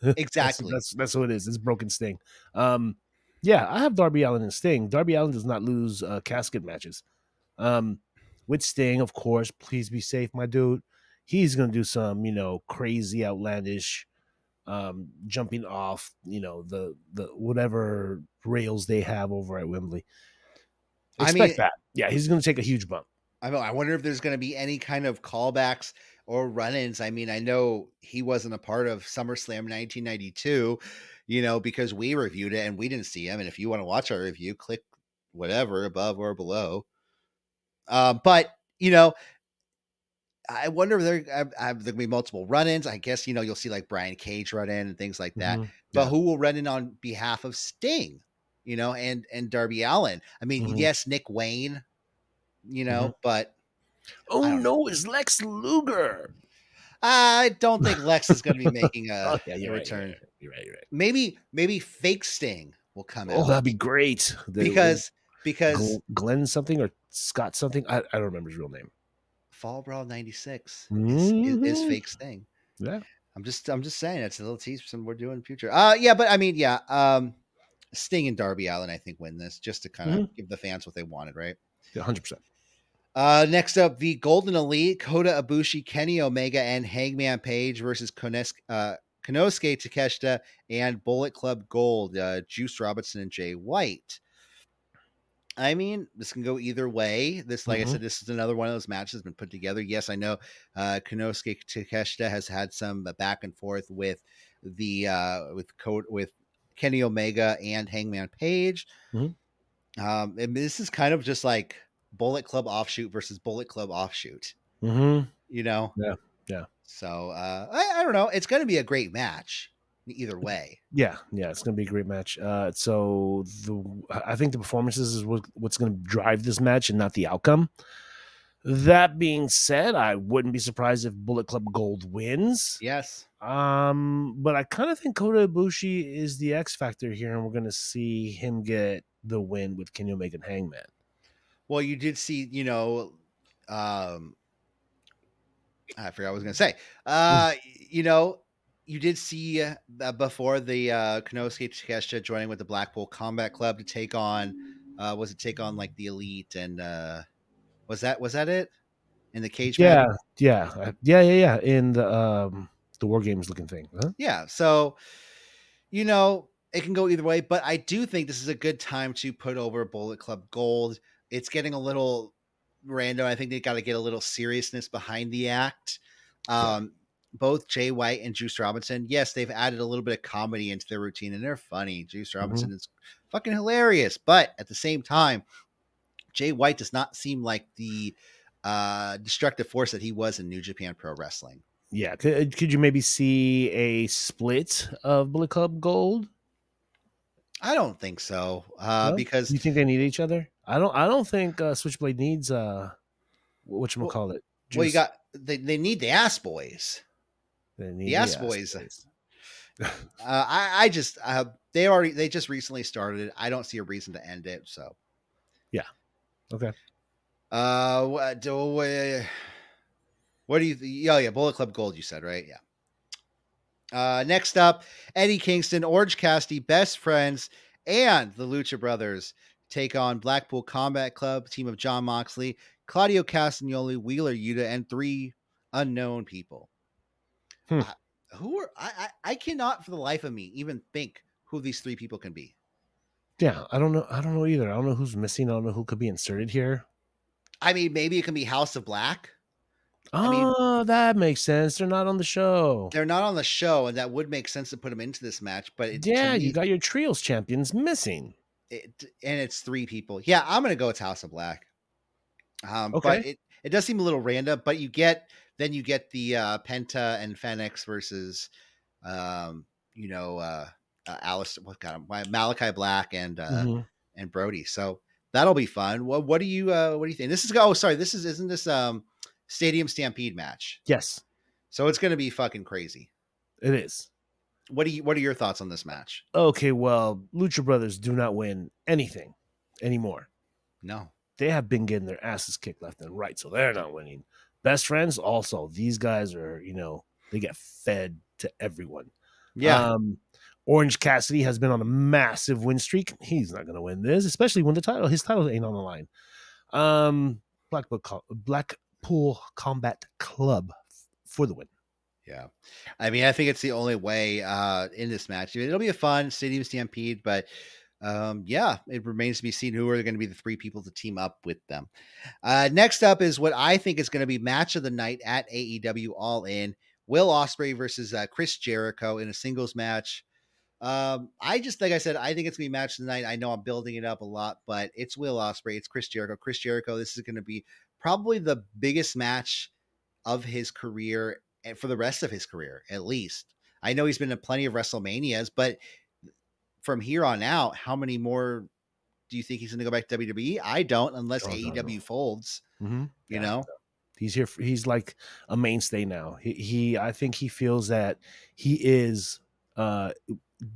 That's- Exactly. That's, that's what it is. It's broken Sting. Um, yeah, I have Darby Allin and Sting. Darby Allin does not lose uh, casket matches. Um, with Sting, of course. Please be safe, my dude. He's gonna do some, you know, crazy, outlandish, um, jumping off, you know, the the whatever rails they have over at Wembley. I Expect mean- that. Yeah, he's gonna take a huge bump. I know. I wonder if there's going to be any kind of callbacks or run-ins. I mean, I know he wasn't a part of SummerSlam 1992, you know, because we reviewed it and we didn't see him. And if you want to watch our review, click whatever above or below. Uh, but you know, I wonder if there uh, uh, there gonna be multiple run-ins. I guess you know you'll see like Brian Cage run in and things like that. Mhm. But Yeah. who will run in on behalf of Sting? You know, and and Darby Allin. I mean, Mhm. yes, Nick Wayne. You know, but Oh no, it's Lex Luger. I don't think Lex is going to be making a, Oh, yeah, a right, return. You're right. You're right. Maybe maybe fake Sting will come out. Oh, that'd be great. The- because because Glenn something or Scott something. I, I don't remember his real name. Fall Brawl '96 is, is, is Mhm. fake Sting. Yeah. I'm just I'm just saying it's a little tease for something we're doing in the future. Uh, yeah, but I mean, yeah, um, Sting and Darby Allin I think win this just to kind of Mm-hmm. give the fans what they wanted, right? Yeah, hundred percent. Uh, next up, the Golden Elite, Kota Ibushi, Kenny Omega, and Hangman Page versus Kones- uh, Konosuke Takeshita and Bullet Club Gold, uh, Juice Robinson and Jay White. I mean, this can go either way. This, like Mhm. I said, this is another one of those matches that's been put together. Yes, I know uh, Konosuke Takeshita has had some back and forth with the uh, with code with Kenny Omega and Hangman Page. Mhm. Um, and this is kind of just like Bullet Club offshoot versus Bullet Club offshoot. Mm-hmm. You know? Yeah, yeah. So uh, I, I don't know. It's going to be a great match either way. Yeah, yeah, it's gonna be a great match. Uh, so the I think the performances is what, what's gonna drive this match and not the outcome. That being said, I wouldn't be surprised if Bullet Club Gold wins. Yes. Um, but I kind of think Kota Ibushi is the X factor here, and we're gonna see him get the win with Kenny Omega and Hangman. Well, you did see, you know, um, I forgot what I was going to say. Uh, you know, you did see uh, before the uh, Konosuke Takeshita joining with the Blackpool Combat Club to take on, uh, was it take on like the Elite and uh, was that was that it in the cage? Yeah, yeah, uh, yeah, yeah, yeah. In the um the war games looking thing. Huh? Yeah. So, you know, it can go either way, but I do think this is a good time to put over Bullet Club Gold. It's getting a little random. I think they got to get a little seriousness behind the act. Um, both Jay White and Juice Robinson, yes, they've added a little bit of comedy into their routine and they're funny. Juice Robinson is fucking hilarious, but at the same time, Jay White does not seem like the uh, destructive force that he was in New Japan Pro Wrestling. Yeah, could, could you maybe see a split of Bullet Club Gold? I don't think so, uh, No? because you think they need each other? I don't. I don't think uh, Switchblade needs uh, what you Well- call it. well, you got they, they need the ass boys. they need the Ass Boys. Uh, I, I just uh, they already they just recently started. I don't see a reason to end it. So Okay. Uh, what do what do you? Th- oh yeah, Bullet Club Gold. You said right? Yeah. Uh, next up, Eddie Kingston, Orange Cassidy, best friends, and the Lucha Brothers take on Blackpool Combat Club, team of Jon Moxley, Claudio Castagnoli, Wheeler Yuta, and three unknown people. Hmm. Uh, who are I, I? I cannot for the life of me even think who these three people can be. Yeah, I don't know. I don't know either. I don't know who's missing. I don't know who could be inserted here. I mean, maybe it can be House of Black. I mean- oh, that makes sense. They're not on the show. They're not on the show, and that would make sense to put them into this match. But it, Yeah, me, you got your trios champions missing. it, and it's three people. Yeah, I'm gonna go with House of Black. Um, but it, it does seem a little random. But you get then you get the uh, Penta and Fenix versus, um, you know, uh, uh, Alice. What got him? Malachi Black and uh, Mhm. and Brody. So that'll be fun. What what do you uh, what do you think? This is oh sorry, this is isn't this um Stadium Stampede match? Yes, So it's gonna be fucking crazy. it is. What do you what are your thoughts on this match? Okay, well, Lucha Brothers do not win anything anymore. No. They have been getting their asses kicked left and right, so they're not winning. Best friends, also, these guys are, you know, they get fed to everyone. Yeah. Um, Orange Cassidy has been on a massive win streak. He's not going to win this, especially when the title, his title ain't on the line. Um, Blackpool, Blackpool Combat Club for the win. Yeah. I mean, I think it's the only way uh in this match. It'll be a fun stadium stampede, but um yeah, it remains to be seen who are going to be the three people to team up with them. Uh next up is what I think is going to be match of the night at AEW All In. Will Ospreay versus uh, Chris Jericho in a singles match. Um, I just like I said, I think it's gonna be match of the night. I know I'm building it up a lot, but it's Will Ospreay, it's Chris Jericho. Chris Jericho, this is gonna be probably the biggest match of his career and for the rest of his career, at least. I know he's been in plenty of WrestleManias, but from here on out, how many more do you think he's going to go back to WWE? I don't, unless Oh, AEW no. folds. Mm-hmm. You know, he's here. For, he's like a mainstay now. He, he, I think he feels that he is uh,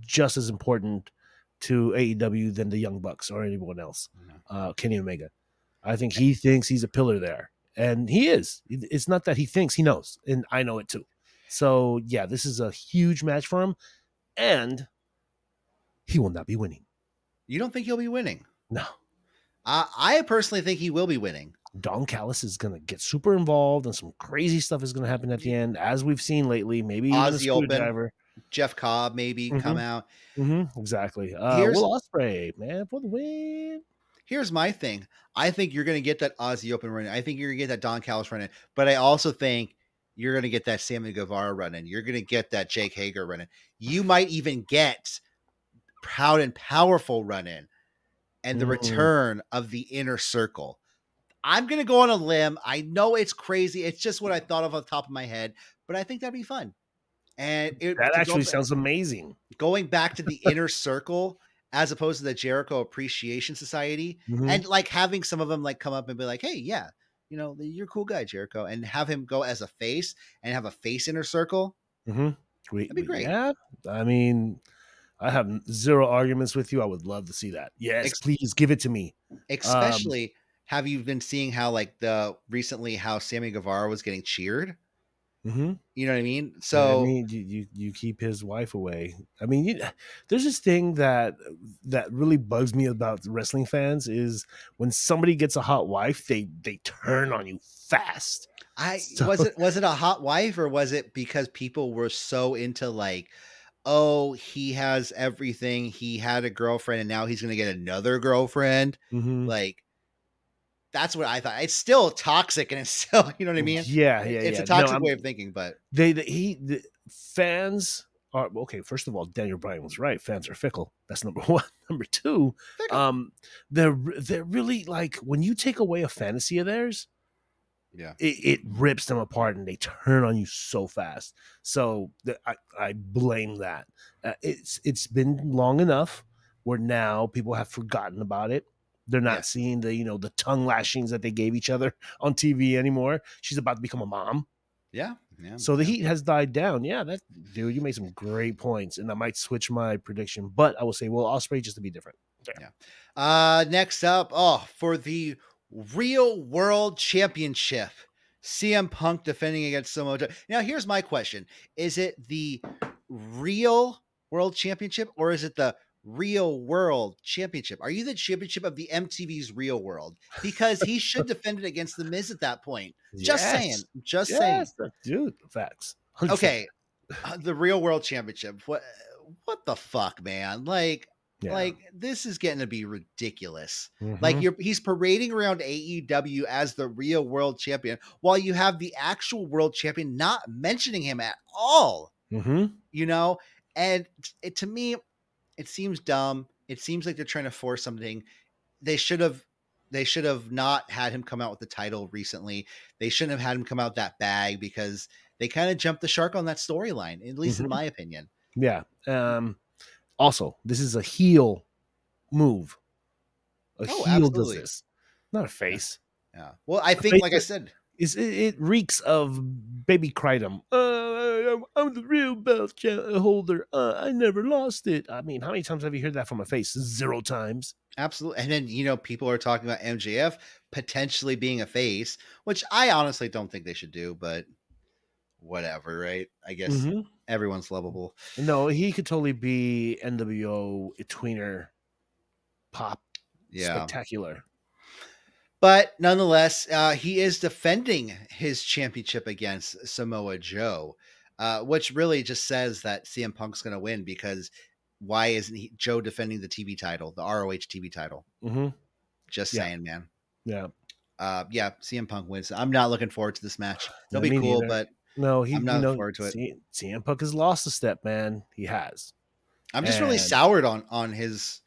just as important to AEW than the Young Bucks or anyone else. Uh, Kenny Omega. I think he thinks he's a pillar there, and he is. It's not that he thinks; he knows, and I know it too. So yeah, this is a huge match for him, and he will not be winning. you don't think he'll be winning? No. Uh, I personally think he will be winning. Don Callis is going to get super involved, and some crazy stuff is going to happen at the end, as we've seen lately. Maybe even a Aussie Open. Jeff Cobb maybe come out. Mm-hmm, exactly. Uh, Here's- Will Ospreay, man, for the win. Here's my thing. I think you're going to get that Aussie Open run. in. I think you're going to get that Don Callis run in. But I also think you're going to get that Sammy Guevara run in. You're going to get that Jake Hager run in. You might even get Proud and Powerful run in and the Mm. return of the inner circle. I'm going to go on a limb. I know it's crazy. It's just what I thought of on the top of my head, but I think that'd be fun. And it, That to go actually sounds amazing. going back to the inner circle as opposed to the Jericho Appreciation Society Mhm. and like having some of them like come up and be like, "Hey, yeah, you know, you're a cool guy, Jericho," and have him go as a face and have a face inner circle. Mm-hmm. We- That'd be great. Yeah, I mean, I have zero arguments with you. I would love to see that. Yes, Ex- please give it to me. Especially, have you been seeing how like the recently how Sammy Guevara was getting cheered? Mm-hmm. You know what I mean? So I mean, you, you you keep his wife away. I mean, you, there's this thing that that really bugs me about wrestling fans is when somebody gets a hot wife, they they turn on you fast. I So- was it was it a hot wife or was it because people were so into like, oh, he has everything. He had a girlfriend and now he's gonna get another girlfriend. Mhm. Like that's what I thought. It's still toxic and it's still, you know what I mean? Yeah, yeah, it's yeah. a toxic I'm- way of thinking, but they, the, he the fans are okay. First of all, Daniel Bryan was right. Fans are fickle. That's number one. Number two, Fickle. um, they're they're really like when you take away a fantasy of theirs, yeah. it, it rips them apart and they turn on you so fast. So th- I, I blame that. Uh, it's it's been long enough where now people have forgotten about it. They're not Yeah. seeing the you know the tongue lashings that they gave each other on TV anymore. She's about to become a mom, Yeah. Yeah. so the heat has died down. Yeah, that dude, you made some great points, and I might switch my prediction, but I will say, well, Ospreay just to be different. Yeah. Uh next up, oh, for the real world championship. CM Punk defending against Samoa Joe. Now here's my question. Is it the real world championship or is it the real world championship? Are you the championship of the MTV's real world? Because he should defend it against the Miz at that point. Just saying. Yes. Just saying. Yes, dude, facts. 100%. Okay. uh, the real world championship. What what the fuck, man? Like Yeah. like this is getting to be ridiculous. Like Mhm. you're he's parading around AEW as the real world champion while you have the actual world champion not mentioning him at all, Mhm. you know? And it to me it seems dumb. It seems like they're trying to force something. They should have they should have not had him come out with the title recently. They shouldn't have had him come out that bag because they kind of jumped the shark on that storyline, at least in Mhm. my opinion. Yeah. Um also, this is a heel move. A Oh, heel absolutely. does this. Not a face. Yeah. Well, I think, face like I said, It's, it, it reeks of baby Cridum. Uh, I'm, I'm the real belt holder. Uh, I never lost it. I mean, how many times have you heard that from a face? Zero times. Absolutely. And then, you know, people are talking about MJF potentially being a face, which I honestly don't think they should do, but whatever, right? I guess Mhm. everyone's lovable. No, he could totally be NWO tweener pop Yeah. spectacular. But nonetheless, uh, he is defending his championship against Samoa Joe, uh, which really just says that CM Punk's going to win because why isn't he, Joe defending the TV title, the ROH TV title? hmm Just Yeah. saying, man. Yeah. Uh, yeah, CM Punk wins. I'm not looking forward to this match. It'll be cool, neither. but No, he. I'm you not looking know, forward to it. C- CM Punk has lost a step, man. He has. I'm just really soured on on his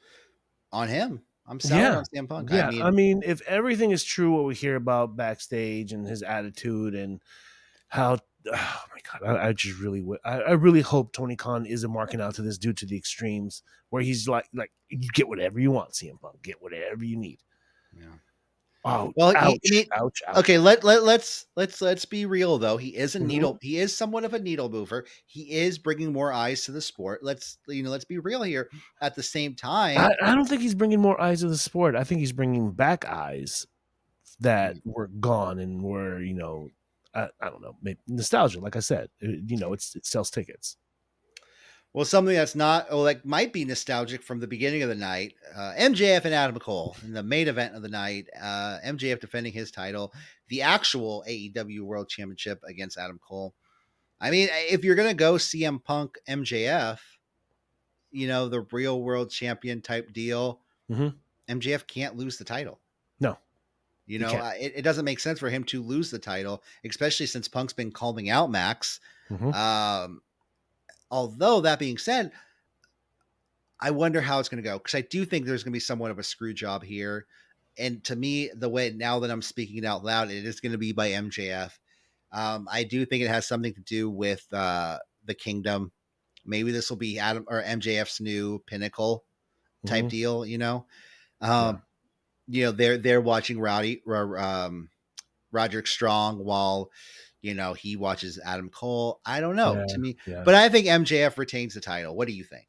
on him. I'm soured Yeah. on CM Punk. Yeah, I mean, if everything is true, what we hear about backstage and his attitude and how, oh my god, I, I just really, I, I really hope Tony Khan isn't marking out to this dude to the extremes where he's like, like you get whatever you want, CM Punk, get whatever you need. yeah. Oh, Well, ouch, he- ouch, ouch. okay. Let let let's let's let's be real though. He is a Mhm. needle. He is somewhat of a needle mover. He is bringing more eyes to the sport. Let's you know. Let's be real here. At the same time, I, I don't think he's bringing more eyes to the sport. I think he's bringing back eyes that Mm. were gone and were, you know, I, I don't know, maybe nostalgia. Like I said, you know, it's it sells tickets. Well, something that's not oh, like might be nostalgic from the beginning of the night. Uh, MJF and Adam Cole in the main event of the night. Uh, MJF defending his title, the actual AEW World Championship against Adam Cole. I mean, if you're gonna go CM Punk MJF, you know the real world champion type deal, Mhm. MJF can't lose the title. No, you know uh, it, it doesn't make sense for him to lose the title, especially since Punk's been calming out Max. Mhm. Um, although that being said, I wonder how it's going to go because I do think there's going to be somewhat of a screw job here. And to me, the way now that I'm speaking it out loud, it is going to be by MJF. Um, I do think it has something to do with uh, the kingdom. Maybe this will be Adam or MJF's new pinnacle type Mhm. deal. You know, um, you know they're they're watching Rowdy Ro- um, Roderick Strong while you know he watches Adam Cole. I don't know. Yeah, To me, yeah. but I think MJF retains the title. What do you think?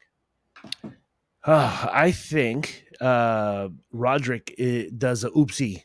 Uh, I think uh, Roderick uh, does a oopsie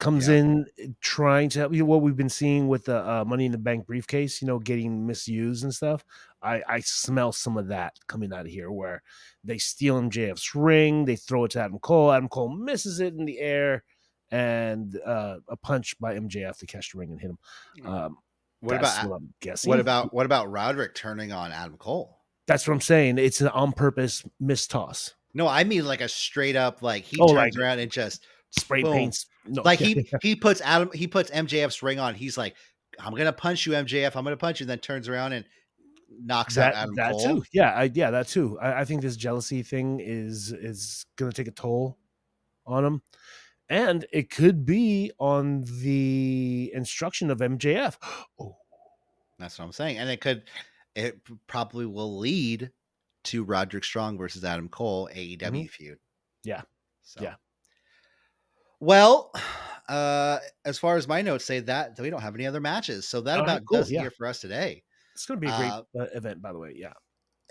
comes Yeah. in eh, trying to help you know, what we've been seeing with the uh, money in the bank briefcase you know getting misused and stuff i i smell some of that coming out of here where they steal mjf's ring they throw it to adam cole adam cole misses it in the air and uh, a punch by mjf to catch the ring and hit him um What about what i'm guessing what about what about Roderick turning on Adam Cole? that's what i'm saying it's an on purpose mistoss No, I mean like a straight up like he Oh, turns like- around and just spray Boom. paints no like he he puts Adam he puts MJF's ring on. He's like, I'm gonna punch you, MJF. I'm gonna punch you. And then turns around and knocks that, out Adam that Cole. too yeah I, yeah that too I, I think this jealousy thing is is gonna take a toll on him and it could be on the instruction of mjf oh That's what I'm saying. And it could it probably will lead to Roderick Strong versus Adam Cole AEW feud. Mm-hmm. Yeah. So. Yeah. Well, uh as far as my notes say that we don't have any other matches. So that All right, about cool, does it yeah. here for us today. it's gonna be a great Uh, uh, event by the way yeah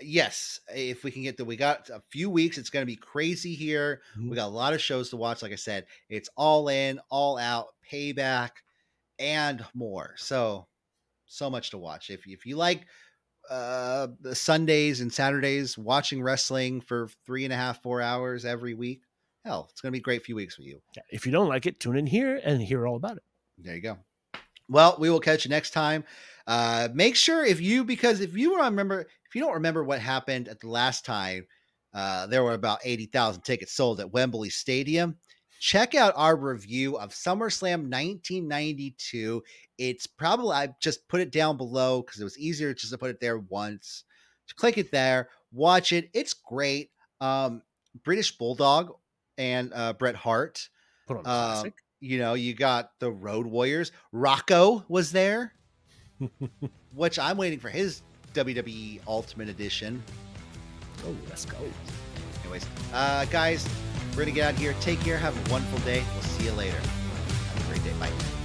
yes if we can get the we got a few weeks it's going to be crazy here Mhm. we got a lot of shows to watch like i said it's all in all out payback and more so so much to watch if, if you like uh the sundays and saturdays watching wrestling for three and a half four hours every week hell it's going to be a great few weeks for you if you don't like it tune in here and hear all about it there you go. Well, we will catch you next time. Uh, make sure if you because if you remember if you don't remember what happened at the last time, uh, there were about eighty thousand tickets sold at Wembley Stadium. Check out our review of SummerSlam 1992. It's probably I just put it down below because it was easier just to put it there once. Click it there, watch it. It's great. Um, British Bulldog and uh, Bret Hart put on uh, classic you know, you got the Road Warriors. Rocco was there, which I'm waiting for his WWE Ultimate Edition. oh let's go Anyways, uh, guys, we're gonna get out of here. Take care. Have a wonderful day. We'll see you later. Have a great day. Bye.